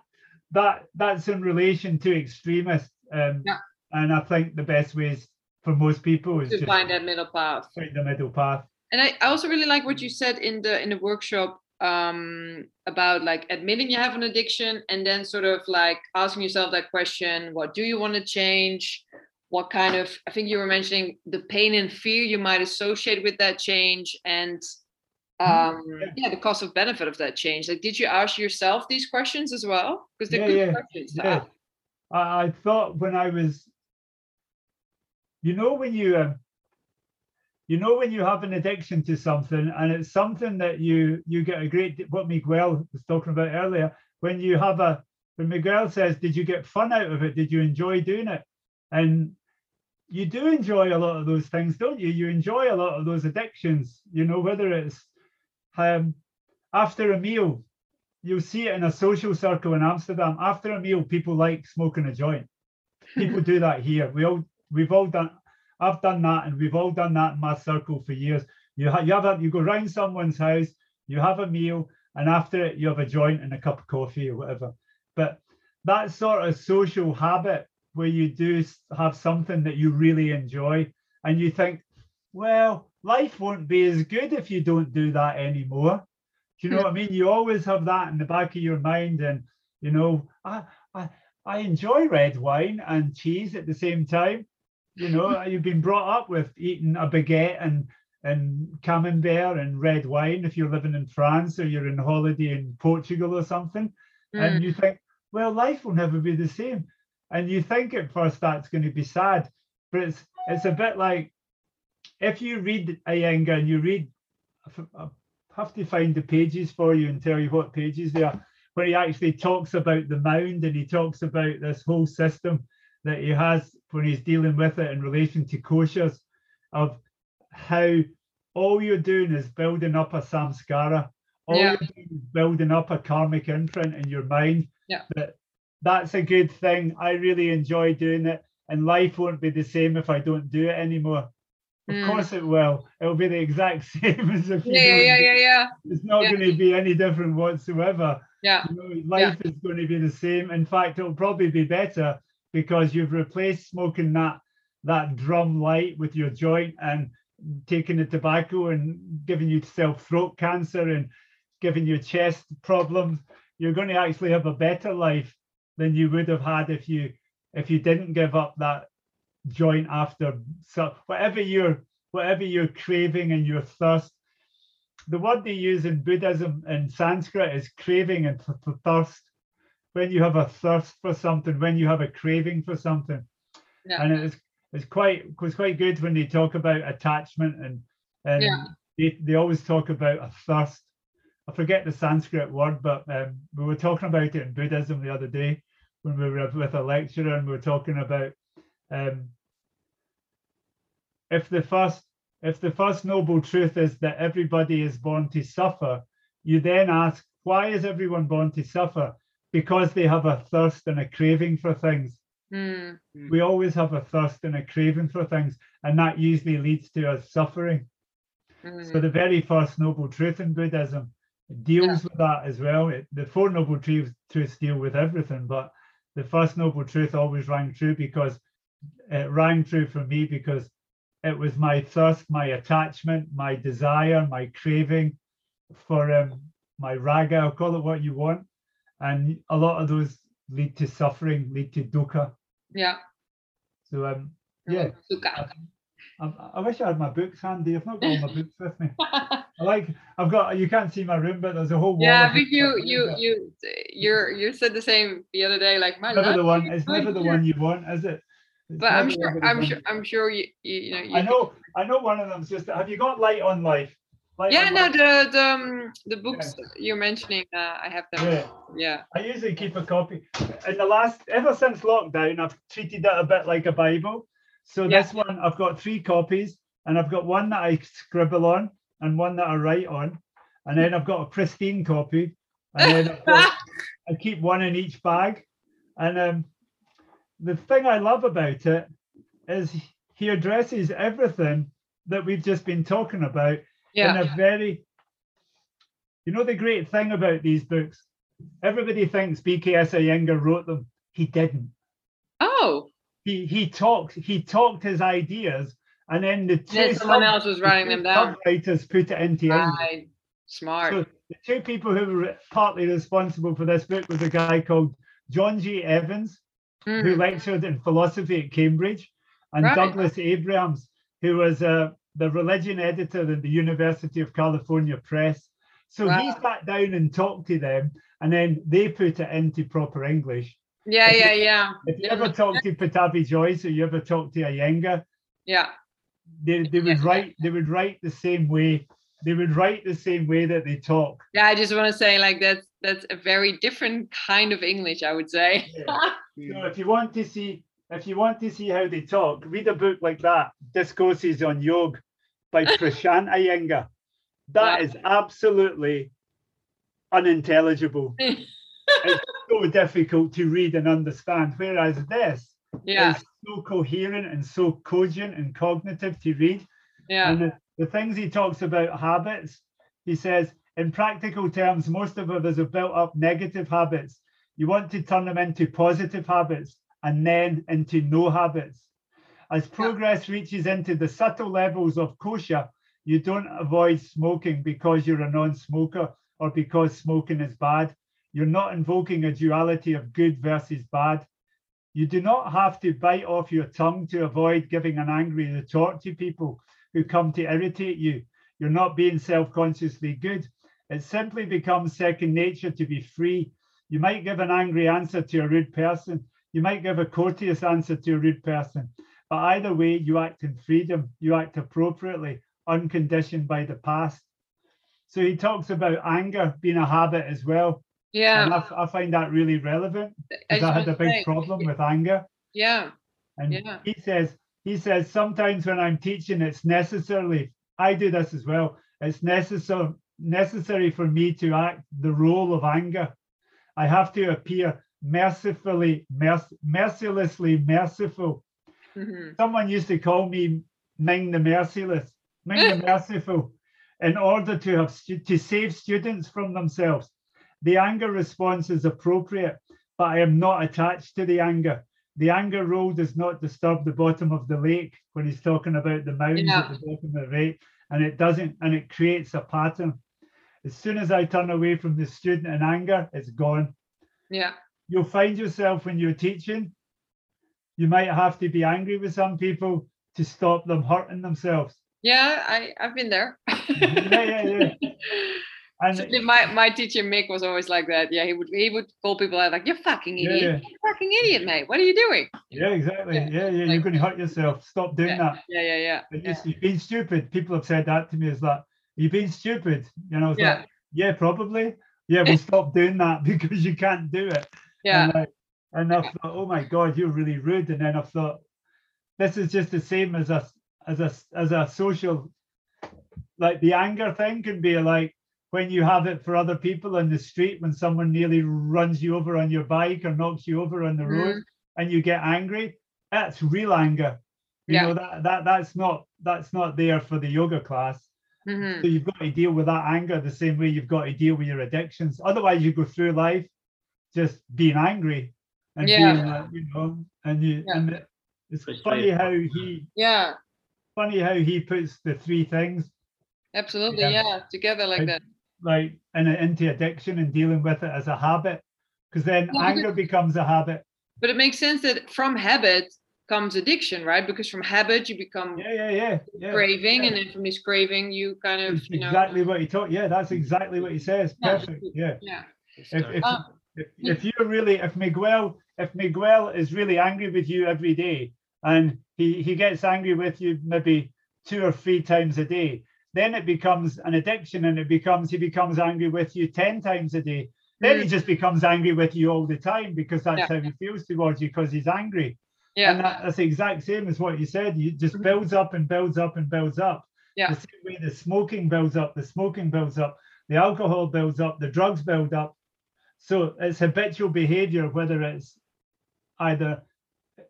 Speaker 3: that that's in relation to extremists. Um,
Speaker 1: Yeah.
Speaker 3: And I think the best ways for most people is
Speaker 1: To
Speaker 3: just
Speaker 1: find that middle path.
Speaker 3: find the middle path.
Speaker 1: And I, I also really like what you said in the in the workshop um about like admitting you have an addiction and then sort of like asking yourself that question what do you want to change what kind of i think you were mentioning the pain and fear you might associate with that change and um
Speaker 3: yeah.
Speaker 1: yeah the cost of benefit of that change like did you ask yourself these questions as well because they're
Speaker 3: Yeah,
Speaker 1: good
Speaker 3: yeah,
Speaker 1: questions
Speaker 3: yeah. I, I thought when I was, you know, when you, um, you know, when you have an addiction to something and it's something that you you get a great what Miguel was talking about earlier. When you have a when Miguel says, "Did you get fun out of it? Did you enjoy doing it?" and you do enjoy a lot of those things, don't you? You enjoy a lot of those addictions. You know, whether it's um, after a meal, you'll see it in a social circle in Amsterdam. After a meal, people like smoking a joint. People do that here. We all we've all done. I've done that, and we've all done that in my circle for years. You have you have a, you go round someone's house, you have a meal, and after it you have a joint and a cup of coffee or whatever. But that sort of social habit where you do have something that you really enjoy and you think, well, life won't be as good if you don't do that anymore. Do you know hmm. what I mean? You always have that in the back of your mind, and you know, I I, I enjoy red wine and cheese at the same time. You know, you've been brought up with eating a baguette and and camembert and red wine if you're living in France or you're in holiday in Portugal or something,
Speaker 1: Mm.
Speaker 3: and you think, well, life will never be the same. And you think at first that's going to be sad, but it's it's a bit like if you read Iyengar and you read, I have to find the pages for you and tell you what pages they are, where he actually talks about the mound and he talks about this whole system that he has when he's dealing with it in relation to koshas of how all you're doing is building up a samskara, all
Speaker 1: Yeah.
Speaker 3: you're doing is building up a karmic imprint in your mind.
Speaker 1: Yeah.
Speaker 3: That that's a good thing. I really enjoy doing it, and life won't be the same if I don't do it anymore. Of
Speaker 1: Mm.
Speaker 3: course it will. It'll be the exact same as if you
Speaker 1: Yeah, yeah, yeah, yeah, yeah.
Speaker 3: it's not
Speaker 1: Yeah.
Speaker 3: going to be any different whatsoever.
Speaker 1: Yeah.
Speaker 3: You know, life is going to be the same. In fact, it'll probably be better because you've replaced smoking that that drum light with your joint and taking the tobacco and giving yourself throat cancer and giving you chest problems. You're going to actually have a better life than you would have had if you if you didn't give up that joint after so whatever you're whatever you're craving and your thirst the word they use in Buddhism and Sanskrit is craving and th- th- thirst. When you have a thirst for something, when you have a craving for something,
Speaker 1: Yeah.
Speaker 3: and it's it's quite it was quite good when they talk about attachment and and
Speaker 1: Yeah.
Speaker 3: they, they always talk about a thirst. I forget the Sanskrit word, but um, we were talking about it in Buddhism the other day when we were with a lecturer and we were talking about um, if the first if the first noble truth is that everybody is born to suffer, you then ask, why is everyone born to suffer? Because they have a thirst and a craving for things.
Speaker 1: Mm.
Speaker 3: We always have a thirst and a craving for things, and that usually leads to us suffering.
Speaker 1: Mm.
Speaker 3: So the very first noble truth in Buddhism deals with that as well. It, the four noble truths, truths deal with everything, but the first noble truth always rang true because it rang true for me because it was my thirst, my attachment, my desire, my craving for um, my raga. I'll call it what you want, and a lot of those lead to suffering, lead to dukkha.
Speaker 1: Yeah.
Speaker 3: So um, yeah,
Speaker 1: sukha.
Speaker 3: I, I wish I had my books handy. I've not got all my books with me. I like I've got you can't see my room, but there's a whole wall.
Speaker 1: yeah, but you
Speaker 3: there,
Speaker 1: you you you're you said the same the other day. Like my
Speaker 3: never the one. It's never the one you want, is it? It's
Speaker 1: But I'm sure I'm sure I'm sure you you, you know. You
Speaker 3: I know. I know one of them's just. Have you got light on life? Light
Speaker 1: Yeah, no, the the um, the books you're mentioning, uh, I have them.
Speaker 3: Yeah.
Speaker 1: Yeah.
Speaker 3: I usually keep a copy. In the last, ever since lockdown, I've treated it a bit like a Bible. So
Speaker 1: Yeah.
Speaker 3: this one, I've got three copies, and I've got one that I scribble on, and one that I write on, and then I've got a pristine copy, and then got, I keep one in each bag. And um, the thing I love about it is he addresses everything that we've just been talking about
Speaker 1: Yeah.
Speaker 3: in a very you know the great thing about these books everybody thinks bks iyengar wrote them he didn't
Speaker 1: Oh,
Speaker 3: he he talked he talked his ideas and then the two,
Speaker 1: then someone else was writing them down.
Speaker 3: writers put it into.
Speaker 1: Right. Smart.
Speaker 3: so the two people who were partly responsible for this book was a guy called john g evans who
Speaker 1: Mhm.
Speaker 3: lectured in philosophy at Cambridge, and
Speaker 1: Right.
Speaker 3: Douglas Abrams, who was uh, the religion editor in the University of California Press. So he sat down and talked to them, and then they put it into proper English.
Speaker 1: Yeah,
Speaker 3: if you-
Speaker 1: yeah, yeah.
Speaker 3: If you
Speaker 1: Yeah,
Speaker 3: ever talk to Pattabhi Jois or you ever talk to Iyengar,
Speaker 1: Yeah.
Speaker 3: they, they would
Speaker 1: Yeah.
Speaker 3: write they would write the same way. They would write the same way that they talk.
Speaker 1: Yeah, I just want to say like that's that's a very different kind of English, I would say.
Speaker 3: So if you want to see if you want to see how they talk, read a book like that, Discourses on Yoga by Prashant Iyengar. That
Speaker 1: Wow.
Speaker 3: is absolutely unintelligible. it's so difficult to read and understand. Whereas this
Speaker 1: yeah,
Speaker 3: is so coherent and so cogent and cognitive to read.
Speaker 1: yeah.
Speaker 3: And the, the things he talks about habits, he says in practical terms, most of us have built up negative habits. You want to turn them into positive habits and then into no habits. As progress reaches into the subtle levels of kosha, you don't avoid smoking because you're a non smoker or because smoking is bad. You're not invoking a duality of good versus bad. You do not have to bite off your tongue to avoid giving an angry retort to people who come to irritate you. You're not being self consciously good. It simply becomes second nature to be free. You might give an angry answer to a rude person. You might give a courteous answer to a rude person. But either way, you act in freedom. You act appropriately, unconditioned by the past. So he talks about anger being a habit as well.
Speaker 1: Yeah.
Speaker 3: And I, I find that really relevant because I, I had a big problem with anger.
Speaker 1: Yeah.
Speaker 3: And yeah. he says, he says, sometimes when I'm teaching, it's necessarily, I do this as well, it's necessary necessary for me to act the role of anger. I have to appear mercifully, merc- mercilessly merciful. Mm-hmm. Someone used to call me Ming the Merciless, Ming the Merciful, in order to have stu- to save students from themselves. The anger response is appropriate, but I am not attached to the anger. The anger role does not disturb the bottom of the lake when he's talking about the mounds yeah. at the bottom of the lake, and it doesn't, and it creates a pattern. As soon as I turn away from the student in anger, it's gone.
Speaker 1: Yeah.
Speaker 3: You'll find yourself when you're teaching, you might have to be angry with some people to stop them hurting themselves.
Speaker 1: Yeah, I, I've been there. Mm-hmm.
Speaker 3: yeah, yeah, yeah.
Speaker 1: And my, my teacher Mick was always like that. Yeah, he would he would call people out like, "You're fucking idiot, yeah, yeah. You're fucking idiot, mm-hmm. mate. What are you doing?"
Speaker 3: Yeah, exactly. Yeah, yeah, yeah. Like, you're going to hurt yourself. Stop doing that.
Speaker 1: Yeah, yeah, yeah.
Speaker 3: But
Speaker 1: yeah.
Speaker 3: you've been stupid. People have said that to me. Is that you've been stupid? You know, yeah. like, yeah, probably. Yeah, we'll stop doing that because you can't do it.
Speaker 1: Yeah.
Speaker 3: And, and I thought, oh my god, you're really rude. And then I thought, this is just the same as a as a as a social like the anger thing can be like when you have it for other people on the street when someone nearly runs you over on your bike or knocks you over on the road mm. and you get angry that's real anger you yeah. know that that that's not that's not there for the yoga class mm-hmm. so you've got to deal with that anger the same way you've got to deal with your addictions otherwise you go through life just being angry and yeah. being uh, you know and you yeah. and it's funny how he
Speaker 1: yeah.
Speaker 3: funny how he puts the three things
Speaker 1: absolutely yeah, yeah together like that.
Speaker 3: like in, into addiction and dealing with it as a habit because then yeah, anger because, becomes a habit.
Speaker 1: But it makes sense that from habit comes addiction right? Because from habit you become
Speaker 3: yeah yeah yeah, yeah.
Speaker 1: craving
Speaker 3: yeah.
Speaker 1: and then from this craving you kind of
Speaker 3: it's
Speaker 1: you know,
Speaker 3: exactly what he taught yeah that's exactly what he says
Speaker 1: yeah.
Speaker 3: perfect yeah.
Speaker 1: Yeah.
Speaker 3: If, if, um, if, if you're really if miguel if miguel is really angry with you every day and he he gets angry with you maybe two or three times a day then it becomes an addiction and it becomes he becomes angry with you 10 times a day then mm. he just becomes angry with you all the time because that's yeah. how he feels towards you because he's angry
Speaker 1: yeah
Speaker 3: and that, that's the exact same as what you said you just mm-hmm. builds up and builds up and builds up
Speaker 1: yeah
Speaker 3: the same way the smoking builds up the smoking builds up the alcohol builds up the drugs build up so it's habitual behavior whether it's either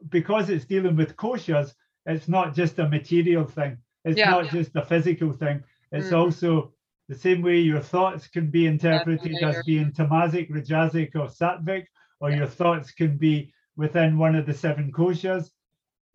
Speaker 3: because it's dealing with koshas it's not just a material thing it's yeah, not yeah. just a physical thing. It's mm. also the same way your thoughts can be interpreted as being tamasic, rajasic, or sattvic, or yeah. your thoughts can be within one of the seven koshas.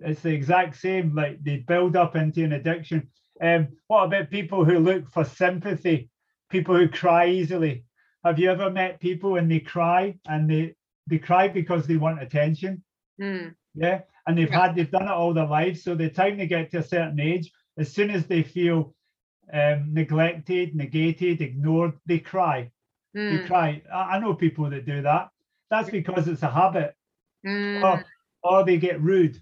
Speaker 3: It's the exact same. Like they build up into an addiction. Um, what about people who look for sympathy? People who cry easily. Have you ever met people and they cry and they they cry because they want attention?
Speaker 1: Mm.
Speaker 3: Yeah, and they've had they've done it all their life. So the time they get to a certain age, as soon as they feel um, neglected, negated, ignored, they cry. Mm. They hmm. cry. I, I, know people that do that. That's because it's a habit.
Speaker 1: Mm.
Speaker 3: Or, or they get rude.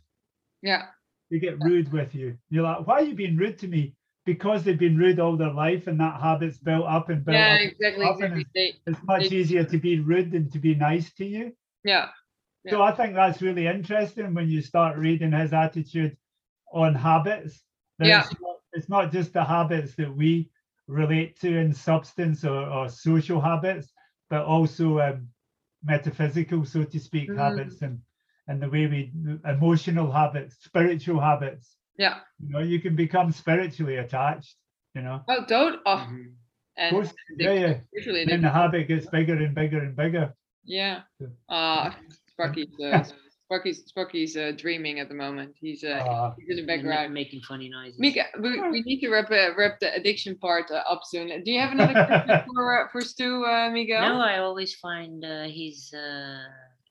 Speaker 1: Yeah.
Speaker 3: They get rude with you. You're like, why are you being rude to me? Because they've been rude all their life and that habit's built up and built
Speaker 1: yeah,
Speaker 3: up.
Speaker 1: Exactly,
Speaker 3: up
Speaker 1: exactly.
Speaker 3: It's, it's, much easier to be rude than to be nice to you.
Speaker 1: Yeah. yeah.
Speaker 3: So I think that's really interesting when you start reading his attitude on habits
Speaker 1: yeah.
Speaker 3: It's not, it's not just the habits that we relate to in substance or, or social habits, but also um, metaphysical, so to speak, mm. habits and and the way we emotional habits, spiritual habits.
Speaker 1: Yeah.
Speaker 3: You know, you can become spiritually attached. You know.
Speaker 1: Oh, don't. Oh, mm-hmm.
Speaker 3: Of
Speaker 1: and
Speaker 3: course, yeah, yeah.
Speaker 1: literally
Speaker 3: And then the habit gets bigger and bigger and bigger.
Speaker 1: yeah.
Speaker 3: Yeah.
Speaker 1: Uh Sparky's uh, Sparky's Sparky's uh, dreaming at the moment. He's uh,
Speaker 3: Ah.
Speaker 1: he's in the background.
Speaker 2: making funny noises.
Speaker 1: Mika, we, we need to wrap, uh, wrap the addiction part uh, up soon. Do you have another question for, uh, for Stu, uh, Miguel?
Speaker 2: No, I always find uh, his uh,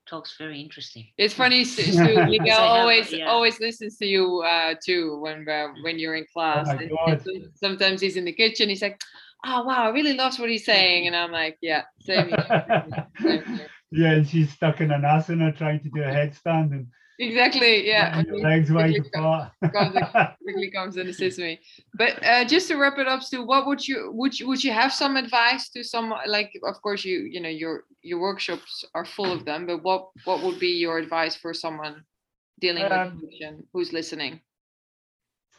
Speaker 2: talks very interesting.
Speaker 1: It's funny, Stu, Stu, Miguel always
Speaker 2: yeah.
Speaker 1: always listens to you uh, too when uh, when you're in class.
Speaker 3: my
Speaker 1: And- and
Speaker 3: God.
Speaker 1: some- sometimes he's in the kitchen. He's like, "Oh wow, I really loves what he's saying," and I'm like, "Yeah, same." here, same here."
Speaker 3: yeah, and she's stuck in an asana trying to do a headstand and
Speaker 1: Exactly. Yeah.
Speaker 3: legs
Speaker 1: co-
Speaker 3: apart.
Speaker 1: comes- quickly comes and assists me. But uh, just to wrap it up, Stu, what would you would you would you have some advice to some like of course you you know your your workshops are full of them, but what what would be your advice for someone dealing with
Speaker 3: Um,
Speaker 1: addiction who's listening?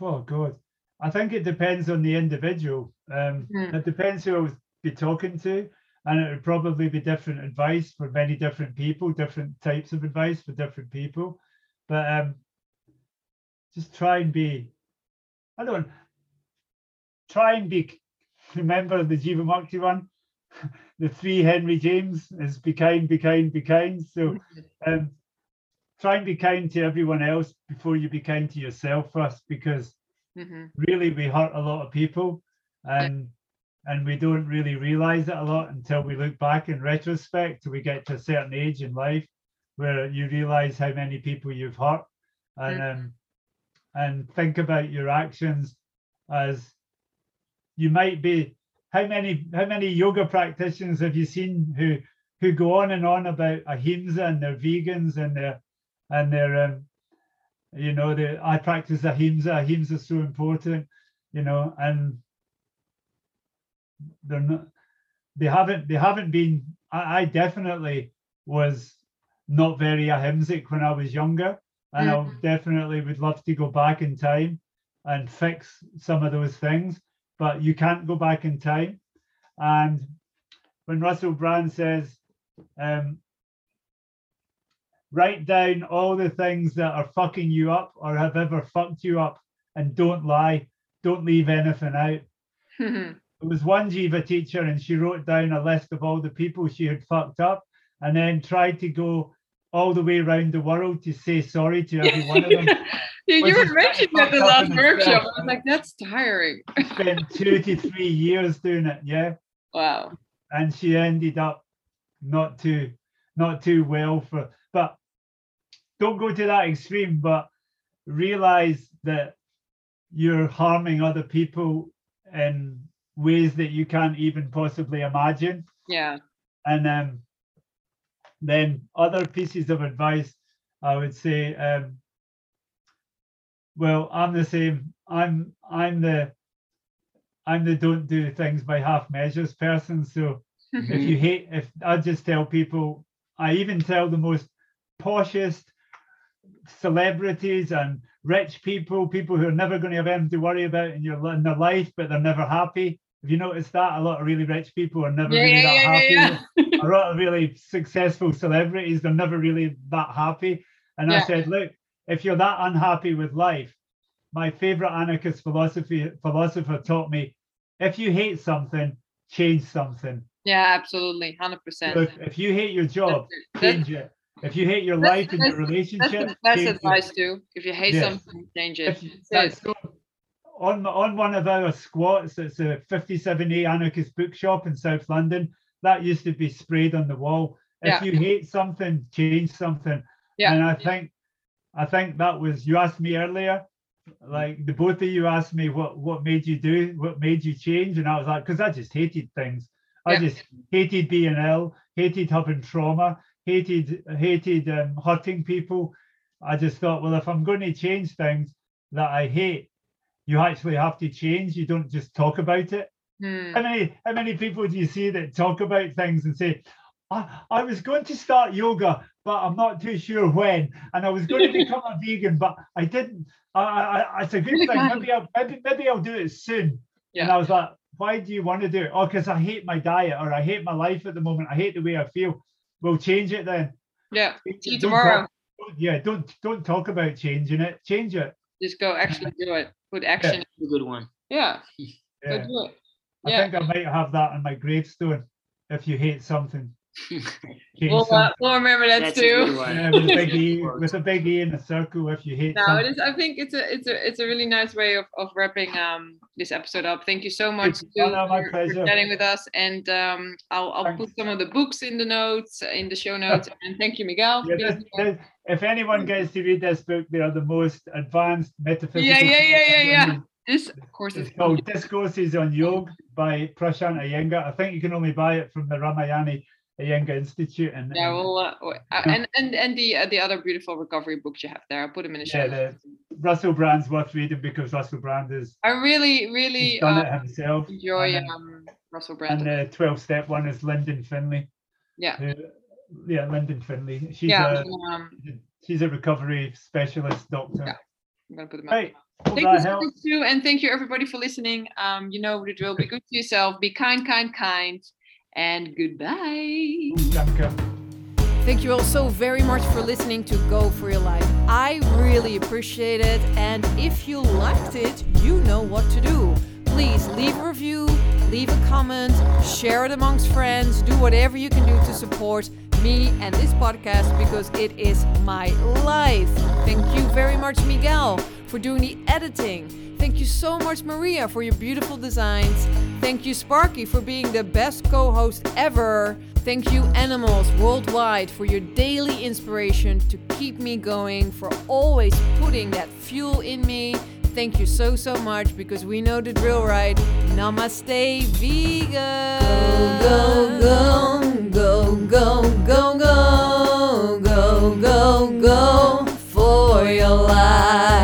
Speaker 3: Oh God, I think it depends on the individual. Um,
Speaker 1: Hmm.
Speaker 3: It depends who I would be talking to, and it would probably be different advice for many different people, different types of advice for different people. But um, just try and be, I don't try and be. Remember the Jivamukti one, the three Henry James is be kind, be kind, be kind. So um, try and be kind to everyone else before you be kind to yourself first, because
Speaker 1: hmm
Speaker 3: really we hurt a lot of people and and we don't really realize it a lot until we look back in retrospect till we get to a certain age in life where you realize how many people you've hurt and um, and think about your actions as you might be. How many how many yoga practitioners have you seen who who go on and on about ahimsa and they're vegans and they're and they're um, you know the i practice ahimsa ahimsa is so important you know and they're not they haven't they haven't been i, I definitely was not very ahimsic when i was younger. And i definitely would love to go back in time and fix some of those things but you can't go back in time. And when russell brand says um, write down all the things that are fucking you up or have ever fucked you up and don't lie. Don't leave anything out. There was one jiva teacher and she wrote down a list of all the people she had fucked up and then tried to go all the way around the world to say sorry to every one of them
Speaker 1: you, you were mentioning at the last workshop. I was like, that's tiring.
Speaker 3: spent two to three years doing it yeah
Speaker 1: wow.
Speaker 3: and she ended up not too not too well for but don't go to that extreme but realize that you're harming other people in ways that you can't even possibly imagine
Speaker 1: Yeah.
Speaker 3: and um, then other pieces of advice i would say um, well i'm the same. I'm i'm the i'm the don't do things by half measures person. So if you hate if i just tell people i even tell the most poshest celebrities and rich people people who are never going to have anything to worry about in your in their life but they're never happy. Have you noticed that? A lot of really rich people are never
Speaker 1: yeah,
Speaker 3: really
Speaker 1: yeah,
Speaker 3: that
Speaker 1: yeah,
Speaker 3: happy. a lot of really successful celebrities they're never really that happy and i said look if you're that unhappy with life my favorite anarchist philosophy philosopher taught me if you hate something change something
Speaker 1: Yeah, absolutely. 100%.
Speaker 3: Look, if you hate your job
Speaker 1: That's-
Speaker 3: change it if you hate your life and your relationship
Speaker 1: That's the best
Speaker 3: change it.
Speaker 1: advice too. If you hate
Speaker 3: Yes.
Speaker 1: something, change it.
Speaker 3: If you-
Speaker 1: That's it.
Speaker 3: that's so- on on one of our squats, it's a 57A anarchist bookshop in South London. That used to be sprayed on the wall. If
Speaker 1: Yeah.
Speaker 3: you hate something, change something.
Speaker 1: Yeah.
Speaker 3: And I think I think that was you asked me earlier, like the both of you asked me what what made you do, what made you change, and I was like, because I just hated things. I
Speaker 1: Yeah.
Speaker 3: just hated being ill, hated having trauma, hated hated um, hurting people. I just thought, well, if I'm going to change things that I hate, you actually have to change. You don't just talk about it.
Speaker 1: Hmm.
Speaker 3: How many how many people do you see that talk about things and say, I, I was going to start yoga, but I'm not too sure when, and I was going to become a vegan, but I didn't. I, I, I- it's a good
Speaker 1: Really
Speaker 3: thing.
Speaker 1: can't.
Speaker 3: Maybe I'll maybe, maybe I'll do it soon. And I was like, why do you want to do it? Oh, because I hate my diet or I hate my life at the moment. I hate the way I feel. We'll change it then.
Speaker 1: Yeah. See you tomorrow.
Speaker 3: talk- don't- yeah, don't don't talk about changing it. Change it.
Speaker 1: Just go actually do it. Put action.
Speaker 2: a good one.
Speaker 1: Yeah. Go do it.
Speaker 3: I
Speaker 4: Yeah.
Speaker 3: think I might have that on my gravestone. If you hate something, change
Speaker 4: We'll, uh, we'll remember that
Speaker 2: That's a
Speaker 4: too.
Speaker 2: one.
Speaker 3: Yeah, with a big E, with a big E in a circle. If you hate
Speaker 4: No, it
Speaker 3: something,
Speaker 4: is. I think it's a it's a it's a really nice way of, of wrapping um this episode up. Thank you so much
Speaker 3: It's- no, my
Speaker 4: for, for chatting with us, and um I'll I'll put some of the books in the notes in the show notes. And thank you, Miguel.
Speaker 3: Yeah, this- this- if anyone gets to read this book, they are the most advanced metaphysical.
Speaker 4: Yeah, yeah, yeah, yeah, yeah. This, of course, is
Speaker 3: It's called Discourses on Yoga by Prashant Iyengar. I think you can only buy it from the Ramamani Iyengar Institute. And
Speaker 4: Yeah,
Speaker 3: and,
Speaker 4: well, uh, uh, and and and the uh, the other beautiful recovery books you have there. I'll put them in the show.
Speaker 3: yeah, the, Russell Brand's worth reading because Russell Brand is
Speaker 4: I really, really
Speaker 3: done
Speaker 4: uh,
Speaker 3: it himself.
Speaker 4: enjoy
Speaker 3: and, uh,
Speaker 4: um, Russell Brand.
Speaker 3: and the 12 step one is Lyndon Finley.
Speaker 4: yeah,
Speaker 3: Who, yeah, Lyndon Finley. She's,
Speaker 4: yeah.
Speaker 3: a,
Speaker 4: um,
Speaker 3: she's a recovery specialist doctor.
Speaker 4: Yeah. I'm gonna put them. up.
Speaker 3: Right. Hope
Speaker 4: Thank you so much too, and thank you everybody for listening. Um, you know the drill. Be good to yourself. Be kind, kind, kind, and goodbye.
Speaker 1: Thank you all so very much for listening to Go For Your Life. I really appreciate it. And if you liked it, you know what to do. Please leave a review, leave a comment, share it amongst friends, do whatever you can do to support me and this podcast because it is my life. Thank you very much, Miguel, for doing the editing. Thank you so much, Maria, for your beautiful designs. Thank you, Sparky, for being the best co host ever. Thank you, Animals Worldwide, for your daily inspiration to keep me going, for always putting that fuel in me. Thank you so, so much because we know the drill, right? Namaste, vegan. Go, go, go, go, go, go, go, go, go, go for your life.